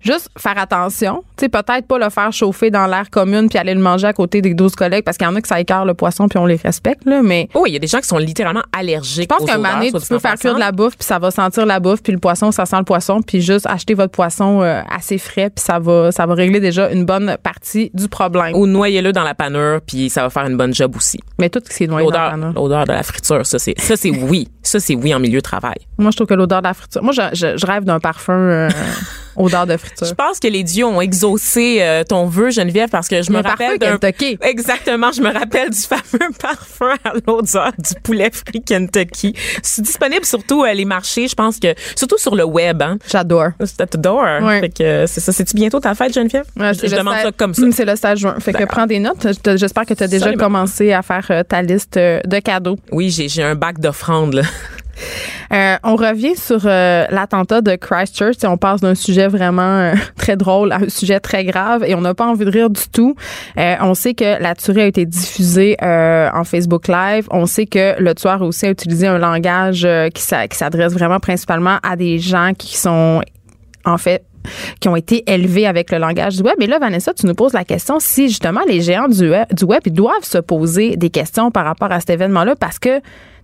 Juste faire attention. Tu sais, peut-être pas le faire chauffer dans l'air commune puis aller le manger à côté des 12 collègues parce qu'il y en a qui ça écœure le poisson puis on les respecte, là. Mais Oh, il y a des gens qui sont littéralement allergiques. je pense qu'un soit tu peux faire cuire de la bouffe puis ça va sentir la bouffe puis le poisson, ça sent le poisson puis juste acheter votre poisson euh, assez frais puis ça va, ça va régler déjà une bonne partie du problème. Ou noyez-le dans la panure, puis ça va faire une bonne job aussi. Mais tout ce qui est noyé dans la panure. l'odeur de la friture, ça c'est, ça c'est oui, ça c'est oui en milieu de travail. Moi, je trouve que l'odeur de la friture. Moi, je, je- je rêve d'un parfum euh, odeur de friture. Je pense que les dieux ont exaucé euh, ton vœu, Geneviève, parce que je me Le parfum rappelle d'un Kentucky. Exactement, je me rappelle du fameux parfum à l'odeur du poulet frit Kentucky. C'est disponible surtout euh, les marchés, je pense que surtout sur le web. Hein. J'adore. C'est t'adore. Ouais. Fait que c'est ça. C'est-tu bientôt ta fête, Geneviève? Ouais, je demande ça comme ça. Mm, C'est le stage juin. Fait que prends des notes. Je te- J'espère que tu as déjà commencé à faire ta liste de cadeaux. Oui, j'ai j'ai un bac d'offrandes. Euh, on revient sur euh, l'attentat de Christchurch. Et on passe d'un sujet vraiment euh, très drôle à un sujet très grave et on n'a pas envie de rire du tout. On sait que la tuerie a été diffusée en Facebook Live. On sait que le tueur aussi a utilisé un langage qui s'a- qui s'adresse vraiment principalement à des gens qui sont en fait qui ont été élevés avec le langage du web. Et là, Vanessa, tu nous poses la question si justement les géants du web, du web doivent se poser des questions par rapport à cet événement-là parce que,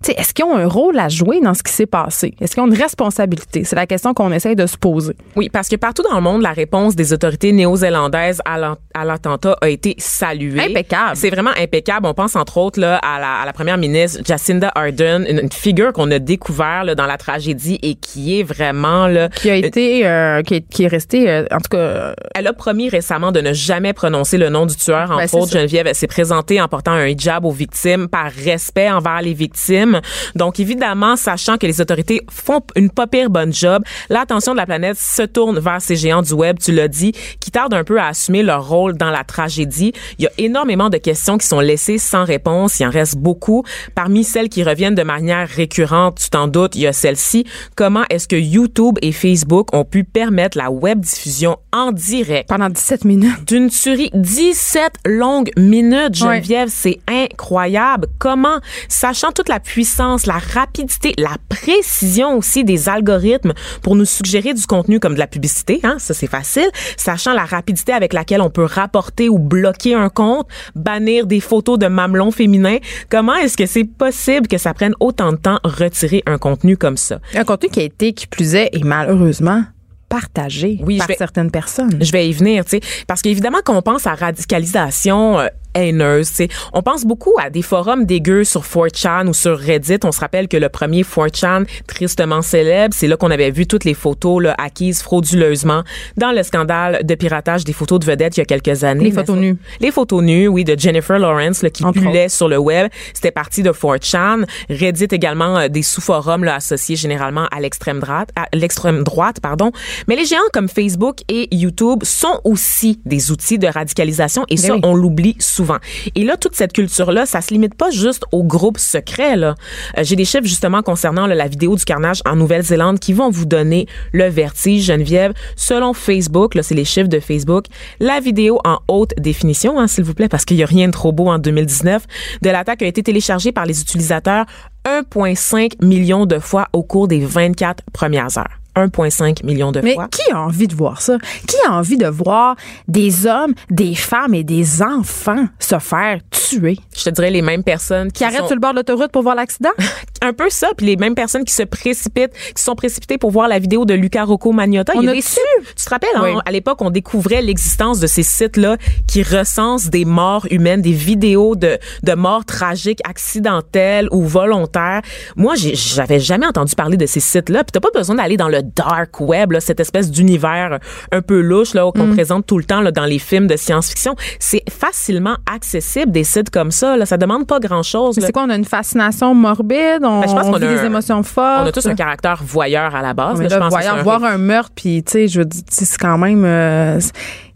est-ce qu'ils ont un rôle à jouer dans ce qui s'est passé? Est-ce qu'ils ont une responsabilité? C'est la question qu'on essaye de se poser. Oui, parce que partout dans le monde, la réponse des autorités néo-zélandaises à l'attentat a été saluée. Impeccable. C'est vraiment impeccable. On pense entre autres là, à, la, à la première ministre Jacinda Ardern, une, une figure qu'on a découvert là, dans la tragédie et qui est vraiment là, Qui a été, euh, qui, est, qui est resté, euh, en tout cas, euh, Elle a promis récemment de ne jamais prononcer le nom du tueur. Ben, Entre c'est autres. Geneviève, elle s'est présentée en portant un hijab aux victimes par respect envers les victimes. Donc, évidemment, sachant que les autorités font une pas pire bonne job, l'attention de la planète se tourne vers ces géants du web, tu l'as dit, qui tardent un peu à assumer leur rôle dans la tragédie. Il y a énormément de questions qui sont laissées sans réponse. Il en reste beaucoup. Parmi celles qui reviennent de manière récurrente, tu t'en doutes, il y a celle-ci. Comment est-ce que YouTube et Facebook ont pu permettre la web diffusion en direct? Pendant 17 minutes. d'une tuerie 17 longues minutes Geneviève c'est incroyable comment sachant toute la puissance la rapidité la précision aussi des algorithmes pour nous suggérer du contenu comme de la publicité hein ça c'est facile sachant la rapidité avec laquelle on peut rapporter ou bloquer un compte bannir des photos de mamelons féminins. Comment est-ce que c'est possible que ça prenne autant de temps retirer un contenu comme ça? Un contenu qui a été, qui plus est, et malheureusement, partagé Oui, par vais- certaines personnes. Je vais y venir, tu sais, parce qu'évidemment quand on pense à radicalisation euh, haineuse, on pense beaucoup à des forums dégueux sur 4chan ou sur Reddit. On se rappelle que le premier 4chan tristement célèbre, c'est là qu'on avait vu toutes les photos là, acquises frauduleusement dans le scandale de piratage des photos de vedettes il y a quelques années. Les photos nues. Les photos nues, oui, de Jennifer Lawrence là, qui Entre pullait sur le web. C'était parti de 4chan. Reddit également euh, des sous-forums là, associés généralement à l'extrême droite, à l'extrême droite, pardon. Mais les géants comme Facebook et YouTube sont aussi des outils de radicalisation et ça, oui. on l'oublie souvent. Et là, toute cette culture-là, ça se limite pas juste aux groupes secrets. Euh, J'ai des chiffres justement concernant la vidéo du carnage en Nouvelle-Zélande qui vont vous donner le vertige, Geneviève. Selon Facebook, là, c'est les chiffres de Facebook, la vidéo en haute définition, hein, s'il vous plaît, parce qu'il y a rien de trop beau en 2019, de l'attaque a été téléchargée par les utilisateurs 1,5 million de fois au cours des 24 premières heures. 1,5 million de Mais fois. qui a envie de voir ça? Qui a envie de voir des hommes, des femmes et des enfants se faire tuer? Je te dirais les mêmes personnes Qui arrêtent sont- sur le bord de l'autoroute pour voir l'accident? un peu ça, puis les mêmes personnes qui se précipitent, qui sont précipitées pour voir la vidéo de Luca Rocco Magnotta. On Il y a a des su. sites, tu te rappelles, hein, à l'époque, on découvrait l'existence de ces sites-là qui recensent des morts humaines, des vidéos de, de morts tragiques, accidentelles ou volontaires. Moi, j'avais jamais entendu parler de ces sites-là, puis t'as pas besoin d'aller dans le dark web, là, cette espèce d'univers un peu louche là Mm. qu'on présente tout le temps là, dans les films de science-fiction. C'est facilement accessible, des sites comme ça. Là. Ça demande pas grand-chose. C'est quoi? On a une fascination morbide? On, Ben, je pense on vit a des un- émotions fortes? On a tous un caractère voyeur à la base. Mais là, là, je pense un voir un meurtre, puis tu sais, je veux dire, c'est quand même, euh,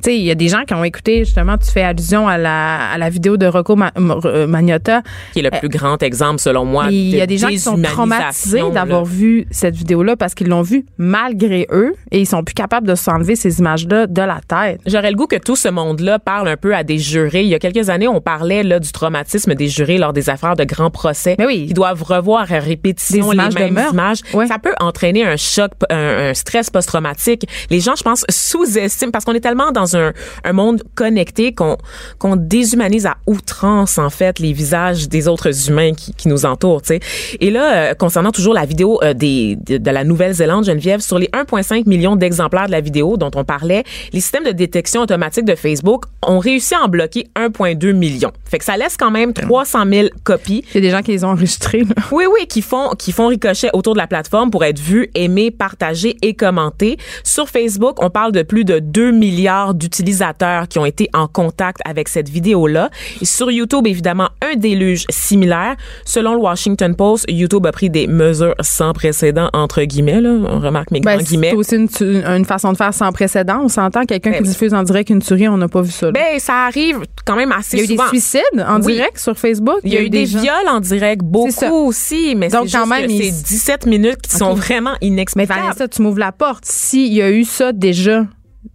sais, il y a des gens qui ont écouté, justement, tu fais allusion à la, à la vidéo de Rocco Ma- Ma- Magnotta. Qui est le plus grand exemple, selon moi. Il y a de des gens qui sont traumatisés d'avoir vu cette vidéo-là parce qu'ils l'ont vue malgré eux et ils sont plus capables de s'enlever ces images-là de la tête. J'aurais le goût que tout ce monde-là parle un peu à des jurés. Il y a quelques années, on parlait là du traumatisme des jurés lors des affaires de grands procès. Mais oui. Qui doivent revoir à répétition Des images de les mêmes images. Ouais. Ça peut entraîner un choc, un, un stress post-traumatique. Les gens, je pense, sous-estiment parce qu'on est tellement dans un, un monde connecté qu'on qu'on déshumanise à outrance en fait les visages des autres humains qui, qui nous entourent. tu sais. Et là, euh, concernant toujours la vidéo euh, des de, de la Nouvelle-Zélande, Geneviève, sur les 1,5 millions d'exemplaires de la vidéo dont on parlait, les systèmes de détection automatique de Facebook ont réussi à en bloquer 1,2 million. Fait que ça laisse quand même 300 000 copies. Il y a des gens qui les ont enregistrés. là. Oui, oui, qui font, qui font ricochet autour de la plateforme pour être vus, aimés, partagés et commentés. Sur Facebook, on parle de plus de 2 milliards d'utilisateurs qui ont été en contact avec cette vidéo-là. Et sur YouTube, évidemment, un déluge similaire. Selon le Washington Post, YouTube a pris des mesures sans précédent, entre guillemets, là. On remarque mes Ben, grands guillemets. c'est aussi une, une façon de faire sans précédent. On s'entend quelqu'un Ben qui diffuse en direct une tuerie, on n'a pas vu ça. là. Ben, ça arrive quand même assez il y a eu souvent. des suicides en Oui. direct sur Facebook. Il y a eu des, viols en direct, beaucoup aussi, mais c'est juste quand même, que c'est 17 minutes qui sont vraiment Mais inexplicables. Vanessa, tu m'ouvres la porte. S'il y a eu ça déjà,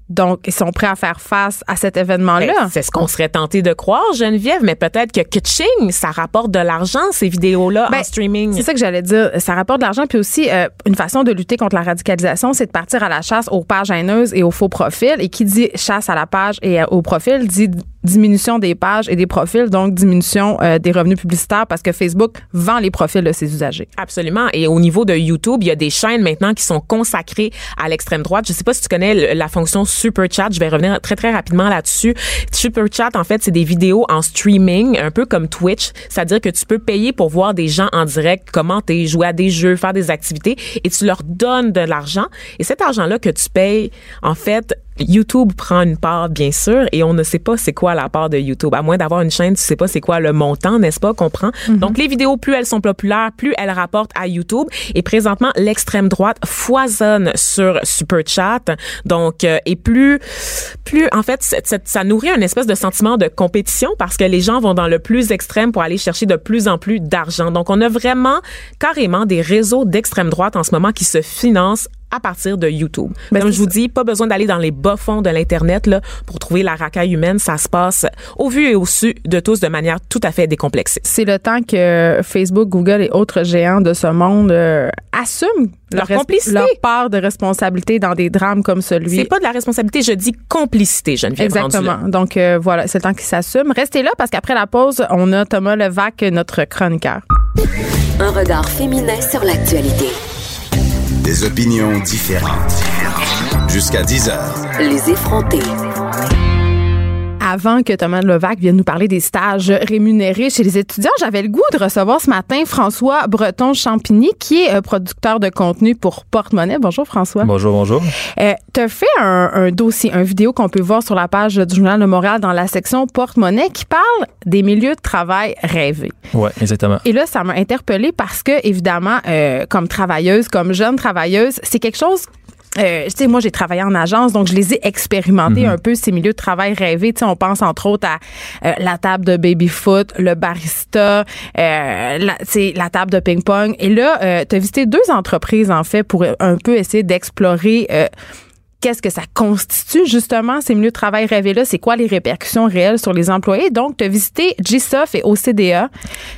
donc ils sont prêts à faire face à cet événement-là. Ben, c'est ce qu'on serait tenté de croire, Geneviève, mais peut-être que Kitching, ça rapporte de l'argent, ces vidéos-là, Ben, en streaming. C'est ça que j'allais dire. Ça rapporte de l'argent. Puis aussi, euh, une façon de lutter contre la radicalisation, c'est de partir à la chasse aux pages haineuses et aux faux profils. Et qui dit chasse à la page et euh, au profil dit diminution des pages et des profils, donc diminution euh, des revenus publicitaires parce que Facebook vend les profils de ses usagers. Absolument. Et au niveau de YouTube, il y a des chaînes maintenant qui sont consacrées à l'extrême droite. Je sais pas si tu connais la fonction Super Chat. Je vais revenir très, très rapidement là-dessus. Super Chat, en fait, c'est des vidéos en streaming, un peu comme Twitch. C'est-à-dire que tu peux payer pour voir des gens en direct commenter, jouer à des jeux, faire des activités et tu leur donnes de l'argent. Et cet argent-là que tu payes, en fait, YouTube prend une part, bien sûr, et on ne sait pas c'est quoi la part de YouTube. À moins d'avoir une chaîne, tu sais pas c'est quoi le montant, n'est-ce pas, qu'on prend? Donc, les vidéos, plus elles sont populaires, plus elles rapportent à YouTube. Et présentement, l'extrême droite foisonne sur Super Chat. Donc, euh, et plus, plus, en fait, ça nourrit un espèce de sentiment de compétition parce que les gens vont dans le plus extrême pour aller chercher de plus en plus d'argent. Donc, on a vraiment carrément des réseaux d'extrême droite en ce moment qui se financent à partir de YouTube. Ben, Comme c'est je vous ça. dis, pas besoin d'aller dans les bas-fonds de l'Internet là, pour trouver la racaille humaine. Ça se passe au vu et au su de tous de manière tout à fait décomplexée. C'est le temps que Facebook, Google et autres géants de ce monde euh, assument Leur complicité. leur part de responsabilité dans des drames comme celui. C'est pas de la responsabilité, je dis complicité, Geneviève. Exactement. Donc euh, voilà, c'est le temps qu'ils s'assument. Restez là parce qu'après la pause, on a Thomas Levac, notre chroniqueur. Un regard féminin sur l'actualité. Des opinions différentes. Jusqu'à 10 heures. Les effrontés. Avant que Thomas Levac vienne nous parler des stages rémunérés chez les étudiants, j'avais le goût de recevoir ce matin François Breton-Champigny, qui est euh, producteur de contenu pour Porte-Monnaie. Bonjour François. Bonjour, bonjour. Euh, tu as fait un, un dossier, un vidéo qu'on peut voir sur la page du Journal de Montréal dans la section Porte-Monnaie qui parle des milieux de travail rêvés. Oui, exactement. Et là, ça m'a interpellée parce que, évidemment, euh, comme travailleuse, comme jeune travailleuse, c'est quelque chose. Euh, tu sais, moi, j'ai travaillé en agence, donc je les ai expérimentés un peu, ces milieux de travail rêvés. Tu sais, on pense entre autres à euh, la table de baby-foot, le barista, euh, la, la table de ping-pong. Et là, euh, tu as visité deux entreprises, en fait, pour un peu essayer d'explorer euh, qu'est-ce que ça constitue justement ces milieux de travail rêvés-là, c'est quoi les répercussions réelles sur les employés? Donc, tu as visité GSOF et OCDA,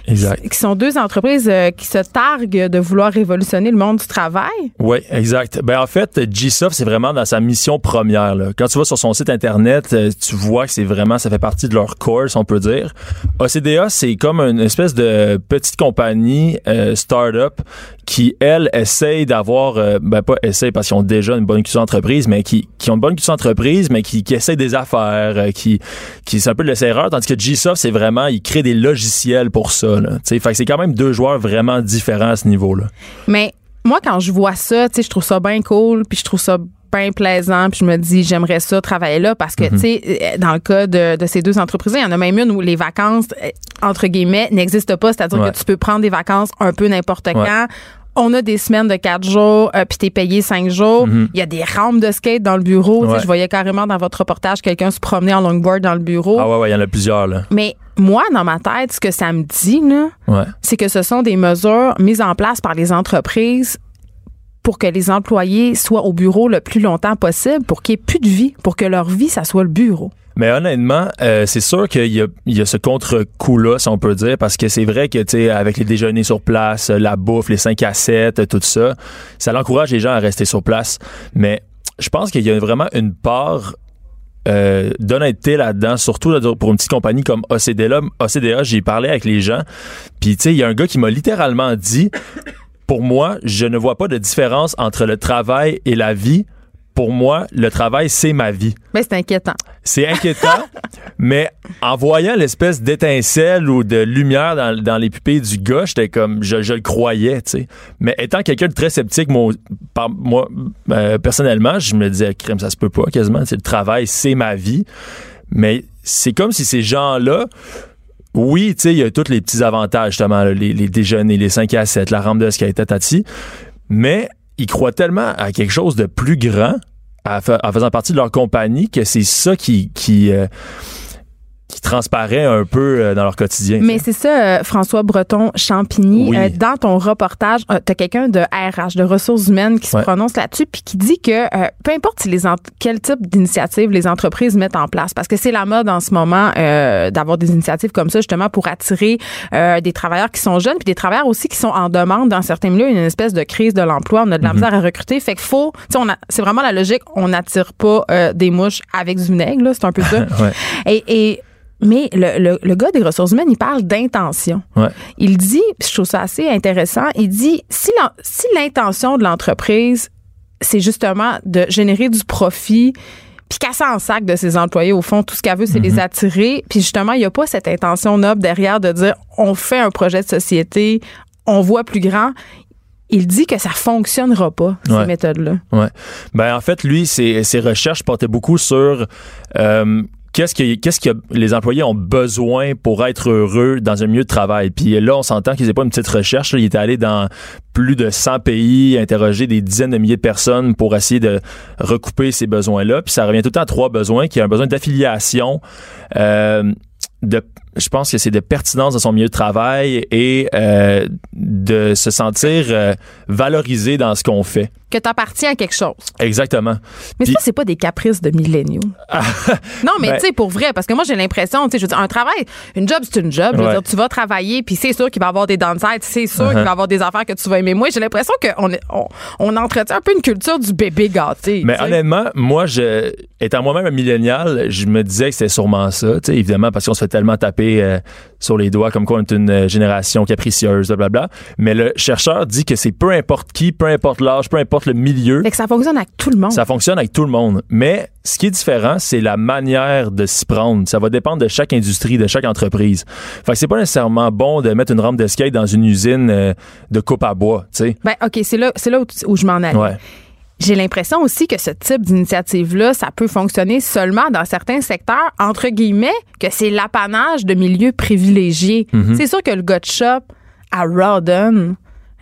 Exact. qui sont deux entreprises euh, qui se targuent de vouloir révolutionner le monde du travail. Oui, exact. Ben en fait, GSoft, c'est vraiment dans sa mission première. Là. Quand tu vas sur son site internet, euh, tu vois que c'est vraiment, ça fait partie de leur course, on peut dire. OCDA, c'est comme une espèce de petite compagnie euh, start-up qui, elle, essaye d'avoir, euh, ben pas essaye parce qu'ils ont déjà une bonne culture d'entreprise, mais qui, qui ont une bonne culture d'entreprise, mais qui, qui essayent des affaires, euh, qui, qui c'est un peu de l'essai-erreur, tandis que GSoft, c'est vraiment, ils créent des logiciels pour ça. Là. Fait que c'est quand même deux joueurs vraiment différents à ce niveau-là. Mais moi, quand je vois ça, je trouve ça bien cool, puis je trouve ça bien plaisant, puis je me dis, j'aimerais ça travailler là, parce que, tu sais, euh, dans le cas de, de ces deux entreprises, il y en a même une où les vacances, euh, entre guillemets, n'existent pas, c'est-à-dire Ouais. que tu peux prendre des vacances un peu n'importe quand. On a des semaines de quatre jours, euh, puis t'es payé cinq jours. Il y a des rampes de skate dans le bureau. Mhm. Ouais. Je voyais carrément dans votre reportage quelqu'un se promener en longboard dans le bureau. Ah ouais, ouais, il y en a plusieurs, là. Mais moi, dans ma tête, ce que ça me dit, Ouais. c'est que ce sont des mesures mises en place par les entreprises pour que les employés soient au bureau le plus longtemps possible, pour qu'il n'y ait plus de vie, pour que leur vie, ça soit le bureau. Mais honnêtement, euh, c'est sûr qu'il y a, ce contre-coup-là, si on peut dire, parce que c'est vrai que, tu sais, avec les déjeuners sur place, la bouffe, les 5 à 7, euh, tout ça, ça encourage les gens à rester sur place. Mais je pense qu'il y a vraiment une part euh, d'honnêteté là-dedans, surtout pour une petite compagnie comme OCDA. OCDA, j'ai parlé avec les gens, puis tu sais, il y a un gars qui m'a littéralement dit, pour moi, je ne vois pas de différence entre le travail et la vie. Pour moi, le travail, c'est ma vie. Mais c'est inquiétant. C'est inquiétant, mais en voyant l'espèce d'étincelle ou de lumière dans, dans les pupilles du gars, j'étais comme, je, je le croyais, tu sais. Mais étant quelqu'un de très sceptique, moi, par- moi euh, personnellement, je me disais, crème, ça se peut pas quasiment. C'est le travail, c'est ma vie. Mais c'est comme si ces gens-là, oui, tu sais, il y a tous les petits avantages, justement, là, les, les déjeuners, les 5 à 7, la rampe de skate, tatati, mais ils croient tellement à quelque chose de plus grand en faisant partie de leur compagnie que c'est ça qui qui euh, qui transparaît un peu euh, dans leur quotidien. Mais c'est ça, euh, François Breton Champigny. Oui. Euh, dans ton reportage, euh, t'as quelqu'un de RH, de ressources humaines, qui se Ouais. prononce là-dessus, puis qui dit que peu importe si les quel type d'initiative les entreprises mettent en place, parce que c'est la mode en ce moment euh, d'avoir des initiatives comme ça justement pour attirer euh, des travailleurs qui sont jeunes, puis des travailleurs aussi qui sont en demande dans certains milieux, une espèce de crise de l'emploi, on a de la misère à recruter, fait qu'il faut, tu sais, on a- c'est vraiment la logique, on n'attire pas euh, des mouches avec du vinaigre, là, c'est un peu ça. Ouais. Et, et mais le, le, le gars des ressources humaines, il parle d'intention. Ouais. Il dit, je trouve ça assez intéressant, il dit si l'intention de l'entreprise, c'est justement de générer du profit, puis casser en sac de ses employés, au fond, tout ce qu'elle veut, c'est Mm-hmm. les attirer. Puis justement, il n'y a pas cette intention noble derrière de dire on fait un projet de société, on voit plus grand. Il dit que ça fonctionnera pas, ces Ouais. méthodes-là. Ouais. Ben en fait, lui, ses, ses recherches portaient beaucoup sur euh, qu'est-ce que qu'est-ce que les employés ont besoin pour être heureux dans un milieu de travail? Puis là, on s'entend qu'ils n'étaient pas une petite recherche. là. Il était allé dans plus de 100 pays, interroger des dizaines de milliers de personnes pour essayer de recouper ces besoins-là. Puis ça revient tout le temps à trois besoins, qui a un besoin d'affiliation, euh, de je pense que c'est de pertinence dans son milieu de travail et euh, de se sentir euh, valorisé dans ce qu'on fait. Que tu appartiens à quelque chose. Exactement. Mais Puis- ça, c'est pas des caprices de milléniaux. non, mais Ben- tu sais, pour vrai, parce que moi, j'ai l'impression, tu sais, je veux dire, un travail, une job, c'est une job. Je veux Ouais. dire, tu vas travailler, puis c'est sûr qu'il va y avoir des downsides, c'est sûr Uh-huh. qu'il va y avoir des affaires que tu vas aimer. Moi, j'ai l'impression qu'on on, on entretient un peu une culture du bébé gâté. Mais honnêtement, moi, je, étant moi-même un millénial, je me disais que c'était sûrement ça, tu sais, évidemment, parce qu'on se fait tellement taper euh, sur les doigts comme quoi on est une euh, génération capricieuse, blablabla. Mais le chercheur dit que c'est peu importe qui, peu importe l'âge, peu importe le milieu, Fait que ça fonctionne avec tout le monde. ça fonctionne avec tout le monde. Mais ce qui est différent, c'est la manière de s'y prendre. Ça va dépendre de chaque industrie, de chaque entreprise. Fait que c'est pas nécessairement bon de mettre une rampe de skate dans une usine euh, de coupe à bois, tu sais. Ben, OK, c'est là, c'est là où, je m'en allais. Ouais. J'ai l'impression aussi que ce type d'initiative-là, ça peut fonctionner seulement dans certains secteurs, entre guillemets, que c'est l'apanage de milieux privilégiés. Mhm. C'est sûr que le gars de shop à Rawdon,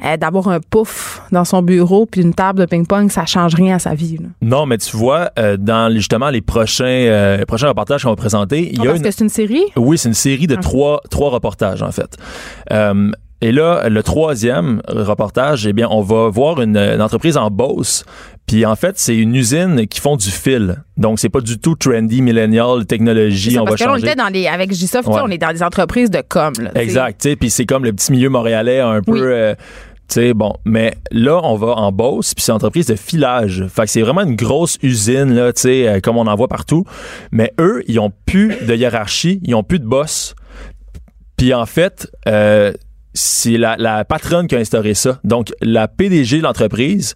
euh, d'avoir un pouf dans son bureau puis une table de ping-pong, ça change rien à sa vie. là. Non, mais tu vois, euh, dans justement les prochains, euh, les prochains reportages qu'on va présenter, il y Ah, a parce une, que c'est une série? Oui, c'est une série de trois, trois reportages, en fait. Euh, et là, le troisième reportage, eh bien, on va voir une, une entreprise en Beauce. Puis en fait, c'est une usine qui font du fil. Donc, c'est pas du tout trendy, millennial, technologie, ça, on va parce que là, on changer. était dans les, avec sais, Ouais. on est dans des entreprises de com. là. Exact, tu sais, puis c'est comme le petit milieu montréalais un peu... Oui. euh, tu sais, bon, mais là, on va en Beauce, puis c'est une entreprise de filage. Fait que c'est vraiment une grosse usine, là, tu sais, euh, comme on en voit partout. Mais eux, ils ont plus de hiérarchie, ils ont plus de boss. Puis en fait, euh, c'est la, la patronne qui a instauré ça. Donc, la PDG de l'entreprise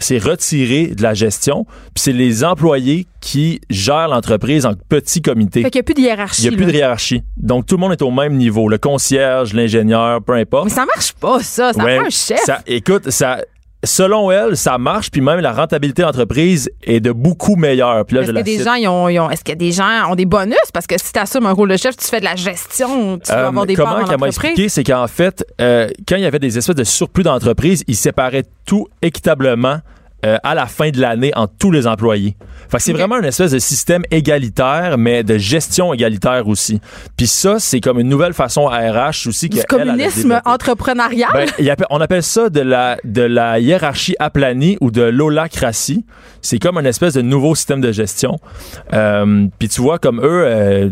s'est retirée de la gestion, puis c'est les employés qui gèrent l'entreprise en petits comités. Fait qu'il n'y a plus de hiérarchie. Il n'y a plus de hiérarchie. Donc, tout le monde est au même niveau. Le concierge, l'ingénieur, peu importe. Mais ça marche pas, ça. Ça Ouais, prend un chef. ça- écoute, ça, selon elle, ça marche, puis même la rentabilité d'entreprise est de beaucoup meilleure. Puis là, Est-ce je que la des cite. gens, ils ont, ils ont- est-ce que des gens ont des bonus? Parce que si tu assumes un rôle de chef, tu fais de la gestion, tu Euh, avoir des comment parts qu'elle m'a expliqué, c'est qu'en fait, euh, quand il y avait des espèces de surplus d'entreprise, ils séparaient tout équitablement euh, à la fin de l'année entre tous les employés. Fait c'est vraiment une espèce de système égalitaire, mais de gestion égalitaire aussi. Puis ça, c'est comme une nouvelle façon à RH aussi. Du communisme entrepreneurial? Ben, on appelle ça de la, de la hiérarchie aplanie ou de l'holacratie. C'est comme une espèce de nouveau système de gestion. Euh, Puis tu vois, comme eux, euh,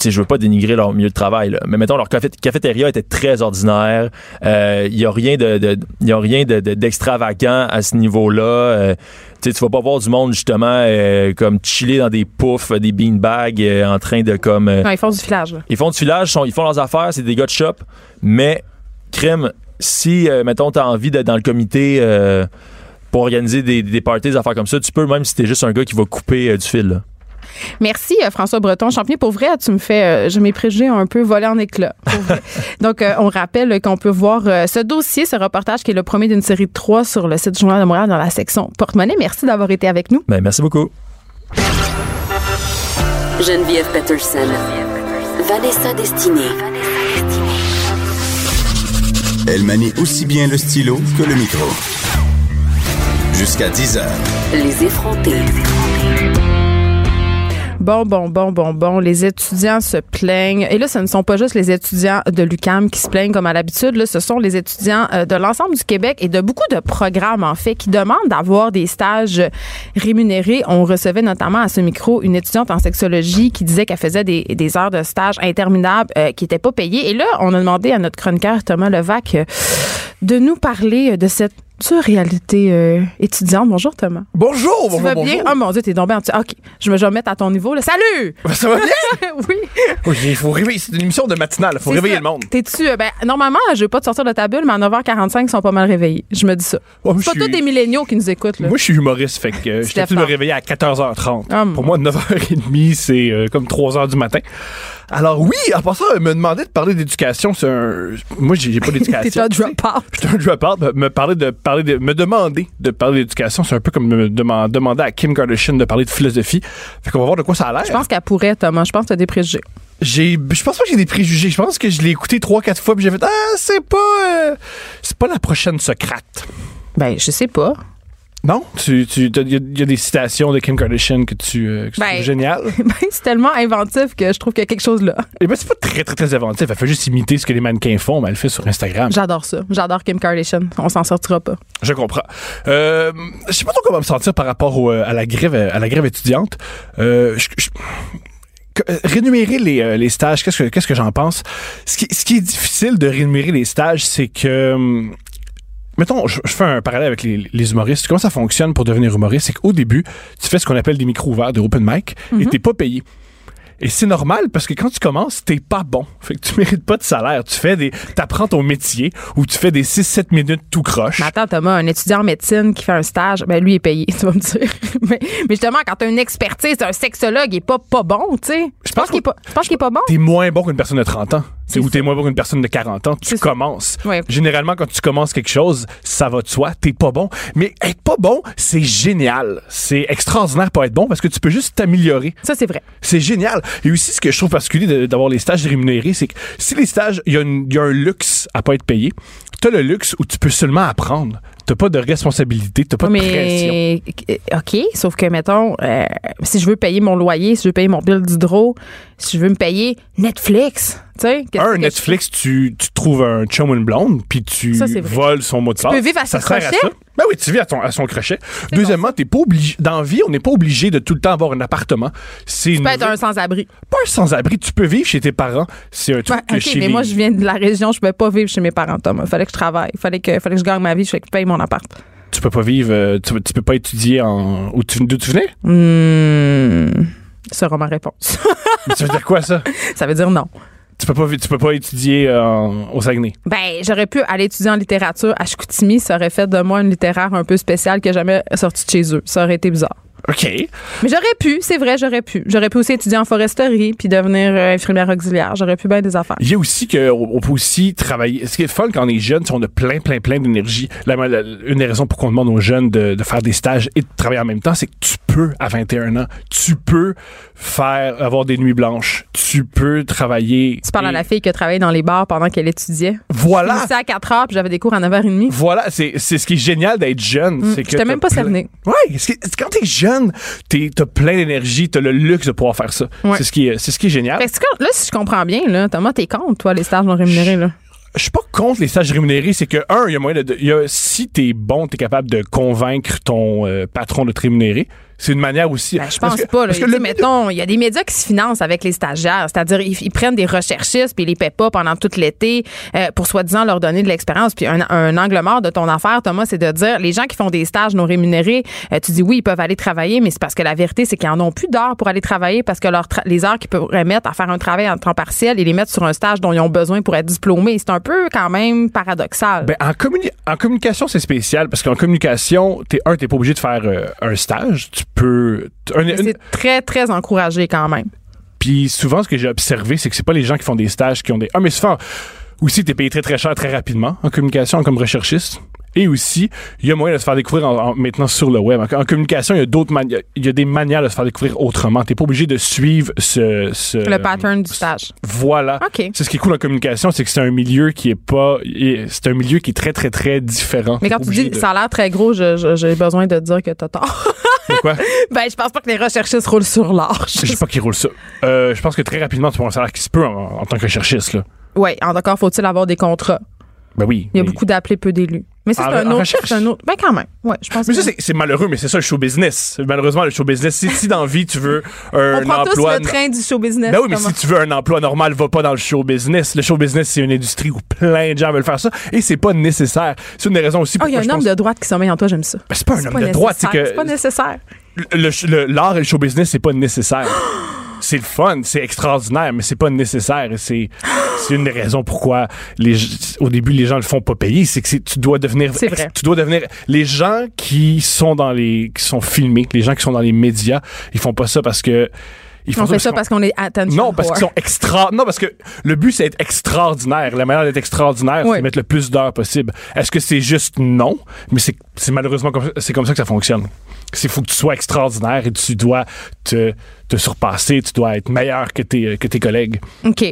sais, je veux pas dénigrer leur milieu de travail, là, mais mettons, leur café- cafétéria était très ordinaire. Euh, Il y a rien de, y a rien de- de- d'extravagant à ce niveau-là. Euh, tu sais, tu vas pas voir du monde, justement, euh, comme chiller dans des poufs, des beanbags, euh, en train de comme... euh, Non, ils font du filage. là. ils font du filage, sont- ils font leurs affaires, c'est des gars de shop. Mais, crème, si, euh, mettons, t'as envie d'être dans le comité euh, pour organiser des, des parties, des affaires comme ça, tu peux, même si t'es juste un gars qui va couper euh, du fil. là. Merci euh, François Breton. Champignon, pour vrai, tu me fais, euh, je mes préjugés un peu volé en éclats. pour vrai. Donc, euh, on rappelle qu'on peut voir ce dossier, ce reportage qui est le premier d'une série de trois sur le site du Journal de Montréal dans la section porte-monnaie. Merci d'avoir été avec nous. Ben, merci beaucoup. Geneviève Peterson. Vanessa Destinée. Elle manie aussi bien le stylo que le micro. Jusqu'à 10 heures. Les effrontés. Bon, bon, bon, bon, bon. Les étudiants se plaignent. Et là, ce ne sont pas juste les étudiants de l'UCAM qui se plaignent comme à l'habitude. Là, ce sont les étudiants euh, de l'ensemble du Québec et de beaucoup de programmes, en fait, qui demandent d'avoir des stages rémunérés. On recevait notamment à ce micro une étudiante en sexologie qui disait qu'elle faisait des, heures de stage interminables euh, qui n'étaient pas payées. Et là, on a demandé à notre chroniqueur Thomas Levac euh, de nous parler de cette réalité euh, étudiante. Bonjour, Thomas. Bonjour, Tu bonjour, vas bonjour. bien? Oh mon Dieu, t'es tombé en dessous. OK, je me, vais me mettre à ton niveau. Là. Salut! Ça va bien? oui. Oui, il faut réveiller. C'est une émission de matinale. Il faut réveiller ça. le monde. T'es-tu. euh, ben, normalement, je vais pas te sortir de ta bulle, mais à 9h45, ils sont pas mal réveillés. Je me dis ça. C'est pas tous des milléniaux qui nous écoutent. Là. Moi, je suis humoriste, fait que euh, je suis me réveiller à 14h30. Ah, Pour moi, 9h30, c'est euh, comme 3h du matin. Alors oui, en passant, elle me demandait de parler d'éducation. C'est un... Moi, j'ai pas T'es d'éducation. un drop-out. J'étais un drop-out. Me- Me parler de parler de me demander de parler d'éducation, c'est un peu comme me deman- demander à Kim Kardashian de parler de philosophie. Fait qu'on va voir de quoi ça a l'air. Je pense qu'elle pourrait, Thomas. Je pense que t'as des préjugés. J'ai, je pense pas que j'ai des préjugés. Je pense que je l'ai écouté trois, quatre fois puis j'ai fait ah c'est pas, euh, c'est pas la prochaine Socrate. Ben, je sais pas. Non, tu, tu, il y, a- y a des citations de Kim Kardashian que tu, euh, que tu Ben- trouves géniales? Ben, c'est tellement inventif que je trouve qu'il y a quelque chose là. Et ben c'est pas très très très inventif. Elle fait juste imiter ce que les mannequins font, mais elle le fait sur Instagram. J'adore ça. J'adore Kim Kardashian. On s'en sortira pas. Je comprends. Euh, je sais pas trop comment me sentir par rapport au, euh, à la grève à la grève étudiante. Euh, je- euh, rémunérer les, euh, les stages, qu'est-ce que qu'est-ce que j'en pense? Ce qui, ce qui est difficile de rémunérer les stages, c'est que hum, Mettons, je, je fais un parallèle avec les, les humoristes. Comment ça fonctionne pour devenir humoriste? C'est qu'au début, tu fais ce qu'on appelle des micros ouverts, des open mic, et t'es pas payé. Et c'est normal parce que quand tu commences, t'es pas bon. Fait que tu mérites pas de salaire. Tu fais des, t'apprends ton métier ou tu fais des 6-7 minutes tout croche. Mais attends, Thomas, un étudiant en médecine qui fait un stage, ben lui est payé, tu vas me dire. mais, mais justement, quand t'as une expertise, un sexologue, il est pas, pas bon, tu sais. Je pense pense qu'il est pas, je pense qu'il est pas bon. T'es moins bon qu'une personne de 30 ans. C'est ou t'es moins bon qu'une personne de 40 ans. Tu commences. Ouais. Généralement, quand tu commences quelque chose, ça va de soi. T'es pas bon. Mais être pas bon, c'est génial. C'est extraordinaire pour être bon parce que tu peux juste t'améliorer. Ça, c'est vrai. C'est génial. Et aussi, ce que je trouve particulier d'avoir les stages rémunérés, c'est que si les stages, il y, y a un luxe à pas être payé, t'as le luxe où tu peux seulement apprendre. T'as pas de responsabilité, t'as pas de pression. OK, sauf que, mettons, euh, si je veux payer mon loyer, si je veux payer mon bill d'hydro, si je veux me payer Netflix, tu sais. qu'est-ce Un, Netflix, tu, tu trouves un chum ou une blonde, puis tu Ça, voles son mot de passe. peux vivre à ça sert crochet? ça. Ben oui, tu vis à, ton, à son crochet. Deuxièmement, t'es pas obligé. Dans la vie, on n'est pas obligé de tout le temps avoir un appartement. C'est Tu peux être un sans-abri. pas un sans-abri. Tu peux vivre chez tes parents. C'est un truc Ouais, que OK, chez mais les- moi, je viens de la région, je peux pas vivre chez mes parents, Thomas. Fallait que je travaille. Fallait que, fallait que je gagne ma vie, fallait que je paye mon appart. Tu peux pas vivre. euh, tu, tu peux pas étudier en. Où tu, d'où tu venais? Ça sera ma réponse. ça veut dire quoi, ça? ça veut dire non. Tu peux pas, tu peux pas étudier euh, au Saguenay. Ben, j'aurais pu aller étudier en littérature à Chicoutimi. Ça aurait fait de moi une littéraire un peu spéciale qui n'a jamais sorti de chez eux. Ça aurait été bizarre. OK. Mais j'aurais pu, c'est vrai, j'aurais pu. J'aurais pu aussi étudier en foresterie puis devenir euh, infirmière auxiliaire. J'aurais pu bien des affaires. Il y a aussi que on peut aussi travailler. Ce qui est fun quand on est jeune, c'est qu'on a plein, plein, plein d'énergie. Une des raisons pour qu'on demande aux jeunes de, de faire des stages et de travailler en même temps, c'est que tu peux, à 21 ans, tu peux faire, avoir des nuits blanches. Tu peux travailler. Tu parles à la fille qui a travaillé dans les bars pendant qu'elle étudiait. Voilà. C'était à 4 heures puis j'avais des cours à 9h30. Voilà, c'est ce qui est génial d'être jeune. c'est que t'as même pas plein- cernée. Ouais, quand t'es jeune, t'es- t'as plein d'énergie, t'as le luxe de pouvoir faire ça. Ouais. C'est ce qui est, c'est ce qui est génial. Fait que là, si je comprends bien, là, Thomas, t'es contre, toi, les stages non rémunérés, là. je suis pas contre les stages rémunérés, c'est que un, il y a moyen de, y a, si t'es bon, t'es capable de convaincre ton euh, patron de te rémunérer. C'est une manière aussi. Ben, je pense que- pas. Là. parce que le mettons, il y a des médias qui se financent avec les stagiaires. C'est-à-dire, ils, ils prennent des recherchistes puis ils les paient pas pendant tout l'été euh, pour soi-disant leur donner de l'expérience. Puis un, un angle mort de ton affaire, Thomas, c'est de dire les gens qui font des stages non rémunérés, euh, tu dis oui, ils peuvent aller travailler, mais c'est parce que la vérité, c'est qu'ils en ont plus d'heures pour aller travailler parce que leur les heures qu'ils pourraient mettre à faire un travail en temps partiel et les mettre sur un stage dont ils ont besoin pour être diplômés. C'est un peu quand même paradoxal. Ben, en, communi- en communication, c'est spécial parce qu'en communication, t'es un, t'es pas obligé de faire euh, un stage. Tu un- une- c'est très, très encouragé quand même. Puis souvent, ce que j'ai observé, c'est que c'est pas les gens qui font des stages qui ont des. Ah, mais souvent, aussi, t'es payé très très cher très rapidement en communication comme recherchiste. Et aussi, il y a moyen de se faire découvrir en- en- maintenant sur le web. En, en communication, il y a d'autres manières. Il y a des manières de se faire découvrir autrement. T'es pas obligé de suivre ce. ce- Le pattern du stage. Voilà. OK. C'est ce qui est cool en communication, c'est que c'est un milieu qui est pas. C'est un milieu qui est très très très différent. Mais quand tu dis de- ça a l'air très gros, j'ai besoin de dire que t'as tort. De quoi? ben, je pense pas que les recherchistes roulent sur l'arche. Je sais pas qui roule ça. Euh, je pense que très rapidement, tu peux avoir un salaire qui se peut en, en tant que recherchiste. Là. Oui, encore faut-il avoir des contrats? Ben oui. Il y a mais- beaucoup d'appelés, peu d'élus. Mais ça, c'est un un autre. Ben, quand même. Ouais, je pense Mais que- ça, c'est- malheureux, mais c'est ça le show business. Malheureusement, le show business, si, si dans la vie, tu veux un On prend tous emploi. le train du show business. Ben oui, mais si tu veux un emploi normal, va pas dans le show business. Le show business, c'est une industrie où plein de gens veulent faire ça et c'est pas nécessaire. C'est une des raisons aussi Oh, il y a un homme pense- de droite qui sommeille en toi, j'aime ça. Ben, c'est pas un homme de droite, c'est nécessaire. que- C'est pas nécessaire. l'art et le show business, c'est pas nécessaire. c'est le fun, c'est extraordinaire, mais c'est pas nécessaire. C'est, c'est une des raisons pourquoi les, au début les gens le font pas payer, c'est que tu dois devenir, vrai. tu dois devenir les gens qui sont dans les, qui sont filmés, les gens qui sont dans les médias, ils font pas ça parce que ils font On fait ça qu'on- parce qu'on est attention. non, parce qu'ils sont extra. Non, parce que le but, c'est d'être extraordinaire. La manière d'être extraordinaire, Oui. c'est mettre le plus d'heures possible. Est-ce que c'est juste non? Mais c'est c'est malheureusement comme c'est comme ça que ça fonctionne. C'est faut que tu sois extraordinaire et tu dois te, te surpasser, tu dois être meilleur que tes, que tes collègues.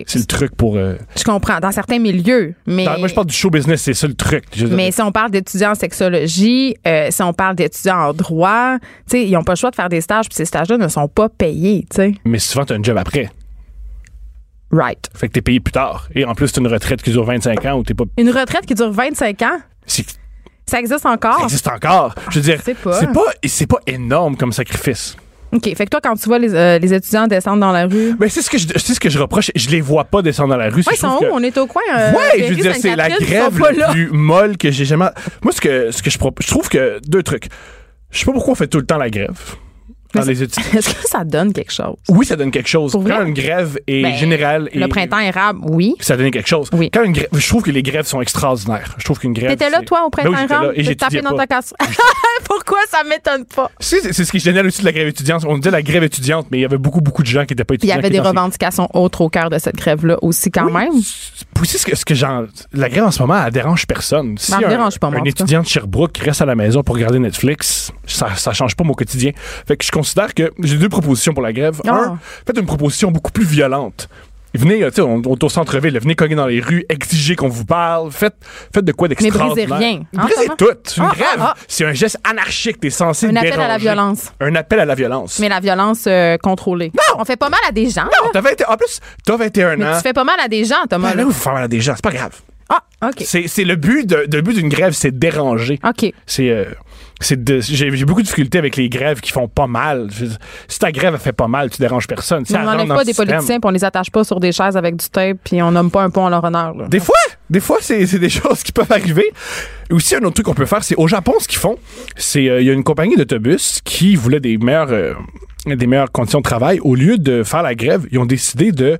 C'est le truc pour. euh, Je comprends. Dans certains milieux. Mais. dans- moi, je parle du show business, c'est ça le truc. Mais si on parle d'étudiants en sexologie, euh, si on parle d'étudiants en droit, tu sais, ils n'ont pas le choix de faire des stages, puis ces stages-là ne sont pas payés, tu sais. mais souvent, tu as un job après. Right. Fait que t'es payé plus tard. Et en plus, c'est une retraite qui dure 25 ans où t'es pas. Une retraite qui dure 25 ans, c'est- ça existe encore? Ça existe encore. Je veux dire, pas. c'est pas, pas énorme comme sacrifice. OK. Fait que toi, quand tu vois les, euh, les étudiants descendre dans la rue. Ben, c'est ce que je, ce que je reproche. Je les vois pas descendre dans la rue. Ouais, ils sont où? que- On est au coin. euh, ouais, je veux dire, c'est la grève la plus molle que j'ai jamais. Moi, ce que, ce que je je trouve que deux trucs. Je sais pas pourquoi on fait tout le temps la grève. Dans les études. Est-ce que ça donne quelque chose? Oui, ça donne quelque chose. Pour Quand vrai? une grève est Ben, générale et Le printemps érable, oui. ça donne quelque chose. Oui. Quand une grève, je trouve que les grèves sont extraordinaires. Je trouve qu'une grève. T'étais là, toi, au Ben printemps là érable? T'as tapé dans ta casse. Pourquoi ça m'étonne pas? C'est ce qui est génial aussi de la grève étudiante. On disait la grève étudiante, mais il y avait beaucoup, beaucoup de gens qui n'étaient pas Puis il y étudiants. avait des ces- revendications autres au cœur de cette grève-là aussi, quand Oui, même. Aussi, ce que, ce que j'en- la grève en ce moment, elle dérange personne. Si Ben, elle me un, dérange pas, moi, un étudiant de Sherbrooke qui reste à la maison pour regarder Netflix, ça, ça change pas mon quotidien. Fait que je considère que j'ai deux propositions pour la grève. Ah. Un, faites une proposition beaucoup plus violente. Venez, euh, tu sais, on, on est au centre-ville, venez cogner dans les rues, exiger qu'on vous parle, faites, faites de quoi Mais d'extraordinaire. brisez rien. hein, Brisez tout. Une Ah, grève, ah, ah. c'est un geste anarchique. T'es censé Un appel à la violence. Un appel à la violence. Mais la violence euh, contrôlée. On fait pas mal à des gens. non, t'as 20 en plus, t'as 21 Mais ans. tu fais pas mal à des gens, Thomas. Ben là. vous faire mal à des gens, c'est pas grave. Ah, OK. C'est c'est le but d'une grève, c'est déranger. OK. C'est euh, c'est j'ai j'ai beaucoup de difficultés avec les grèves qui font pas mal. Je- si ta grève elle fait pas mal, tu déranges personne. Si on n'enlève pas des système- politiciens puis on les attache pas sur des chaises avec du tape puis on nomme pas un pont en leur honneur. là. Des fois, des fois c'est des choses qui peuvent arriver. Et aussi un autre truc qu'on peut faire, c'est au Japon ce qu'ils font, c'est euh, il y a une compagnie d'autobus qui voulait des meilleures euh, des meilleures conditions de travail. Au lieu de faire la grève, ils ont décidé de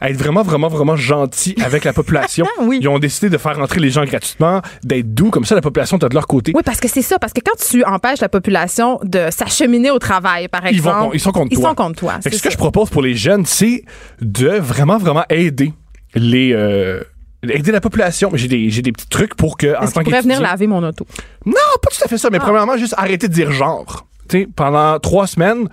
à être vraiment, vraiment, vraiment gentils avec la population. Oui. Ils ont décidé de faire rentrer les gens gratuitement, d'être doux, comme ça la population est de leur côté. Oui, parce que c'est ça. Parce que quand tu empêches la population de s'acheminer au travail, par Ils, exemple, vont, ils sont contre ils toi. sont contre toi. Fait que ce que je propose pour les jeunes, c'est de vraiment, vraiment aider les. euh, aider la population. J'ai des, j'ai des petits trucs pour que, en Est-ce tant qu'ils pourraient venir laver mon auto? Non, pas tout à fait ça, mais Ah. premièrement, juste arrêter de dire genre. Tu sais, pendant trois semaines,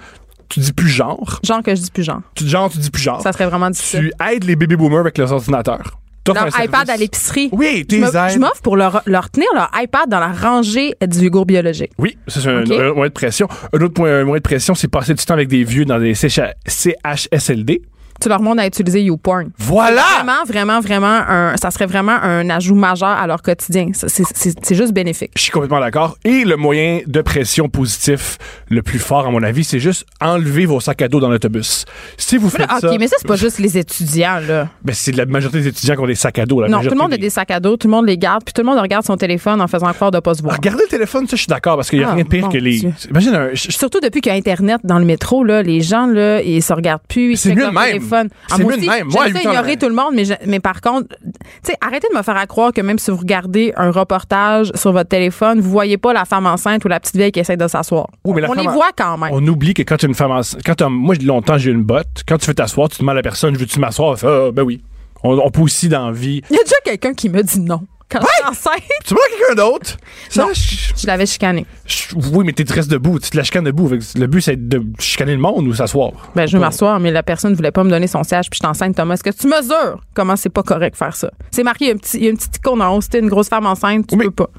tu dis plus genre? Genre que je dis plus genre. Tu dis genre, tu dis plus genre. Ça serait vraiment difficile. tu aides les baby boomers avec leurs ordinateurs. Leur iPad à l'épicerie. Oui, tes je m'offre pour leur, leur tenir leur iPad dans la rangée du yogourt biologique. Oui, ça, c'est un, Ok. un moyen de pression. Un autre point, un moyen de pression, c'est passer du temps avec des vieux dans des CH CHSLD. Tu leur montres à utiliser YouPorn. Voilà! Vraiment, vraiment, vraiment, un, ça serait vraiment un ajout majeur à leur quotidien. C'est juste bénéfique. Je suis complètement d'accord. Et le moyen de pression positif le plus fort, à mon avis, c'est juste enlever vos sacs à dos dans l'autobus. Si vous faites Ah, ça, OK, mais ça, c'est pas juste les étudiants, là. ben, c'est la majorité des étudiants qui ont des sacs à dos. La Non, tout le monde a des sacs à dos, tout le monde les garde, puis tout le monde regarde son téléphone en faisant croire de pas se voir. Regardez le téléphone, ça, je suis d'accord, parce qu'il n'y a Ah, rien de pire que les. Dieu. Imagine un. Surtout depuis qu'il y a Internet dans le métro, là, les gens, là, ils se regardent plus, C'est mieux même. Ah, C'est moi mieux de même. Moi, d'ignorer là- tout le monde, mais, je- mais par contre, tu sais, arrêtez de me faire à croire que même si vous regardez un reportage sur votre téléphone, vous voyez pas la femme enceinte ou la petite vieille qui essaie de s'asseoir. Oui, On les en- voit quand même. On oublie que quand tu es une femme enceinte- quand t'as- moi longtemps j'ai une botte, quand tu veux t'asseoir, tu demandes à la personne veux-tu m'asseoir, Ah, ben oui. On, on peut aussi dans la vie. Il y a déjà quelqu'un qui me dit non. Quand je suis enceinte, Tu à quelqu'un d'autre? Non. je- je l'avais chicané. je- oui, mais tu restes debout, tu te la chicanes debout. Le but c'est de chicaner le monde ou s'asseoir? Ben, je veux m'asseoir, mais la personne ne voulait pas me donner son siège, puis je suis enceinte, Thomas. Est-ce que tu mesures comment c'est pas correct de faire ça? C'est marqué, il y a, un petit, il y a une petite icône en haut. Si t'es une grosse femme enceinte, tu Oui. peux pas.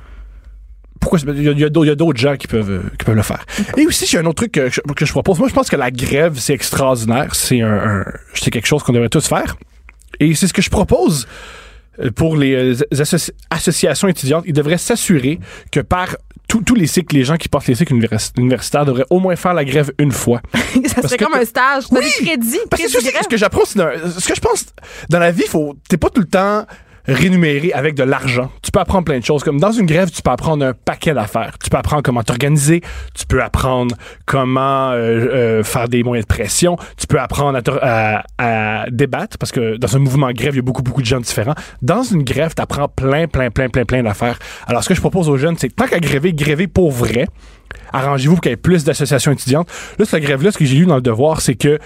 Pourquoi il y a, d'autres- gens qui peuvent, euh, qui peuvent le faire. Et aussi, j'ai un autre truc que je, que je propose. Moi, je pense que la grève, c'est extraordinaire. C'est un, un- c'est quelque chose qu'on devrait tous faire. Et c'est ce que je propose pour les euh, associ- associations étudiantes. Ils devraient s'assurer que par tous les cycles, les gens qui portent les cycles univers- universitaires devraient au moins faire la grève une fois. ça serait comme un stage. Oui! des crédits. Parce que ce que j'apprends, ce que je pense dans la vie, faut, t'es pas tout le temps rémunéré avec de l'argent. Tu peux apprendre plein de choses. Comme dans une grève, tu peux apprendre un paquet d'affaires. Tu peux apprendre comment t'organiser. Tu peux apprendre comment euh, euh, faire des moyens de pression. Tu peux apprendre à, à- à débattre parce que dans un mouvement de grève, il y a beaucoup, beaucoup de gens différents. Dans une grève, tu apprends plein, plein, plein, plein, plein d'affaires. Alors, ce que je propose aux jeunes, c'est tant qu'à gréver, gréver pour vrai. Arrangez-vous pour qu'il y ait plus d'associations étudiantes. Là, cette grève-là, ce que j'ai lu dans le devoir, c'est que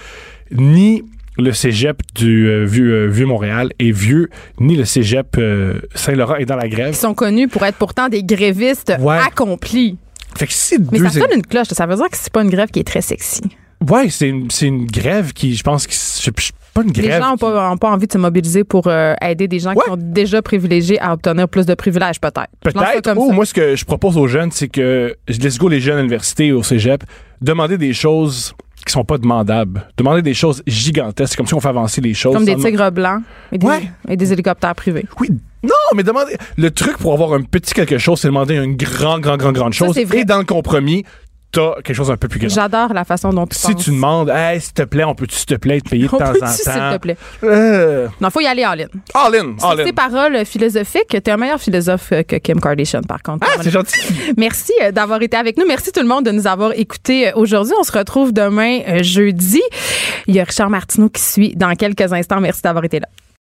ni le cégep du euh, vieux, euh, vieux Montréal est vieux, ni le cégep euh, Saint-Laurent est dans la grève. Ils sont connus pour être pourtant des grévistes Ouais. accomplis. Fait que Mais deux. ça une cloche. Ça veut dire que c'est pas une grève qui est très sexy. Ouais, c'est une, une grève qui, je pense, que pas une grève. Les gens n'ont pas, ont pas envie de se mobiliser pour euh, aider des gens Ouais. qui sont déjà privilégiés à obtenir plus de privilèges, peut-être. Peut-être. Ou moi, ce que je propose aux jeunes, c'est que je laisse go les jeunes à l'université ou au cégep, demander des choses qui sont pas demandables. Demander des choses gigantesques. C'est comme si on fait avancer les choses. Comme des tigres blancs et des, Ouais. et des hélicoptères privés. Oui. Non, mais demander. Le truc pour avoir un petit quelque chose, c'est demander une grand, grand, grand, grande Ça, chose. c'est vrai. Et dans le compromis, t'as quelque chose un peu plus grand. J'adore la façon dont tu Si penses. tu demandes, hey, s'il te plaît, on peut-tu, s'il te plaît, te payer de temps en temps? s'il te plaît? Euh, Non, faut y aller en ligne. all ces paroles philosophiques, t'es un meilleur philosophe que Kim Kardashian, par contre. Ah, c'est gentil. Merci euh, d'avoir été avec nous. Merci tout le monde de nous avoir écoutés euh, aujourd'hui. On se retrouve demain, jeudi. Il y a Richard Martineau qui suit dans quelques instants. Merci d'avoir été là.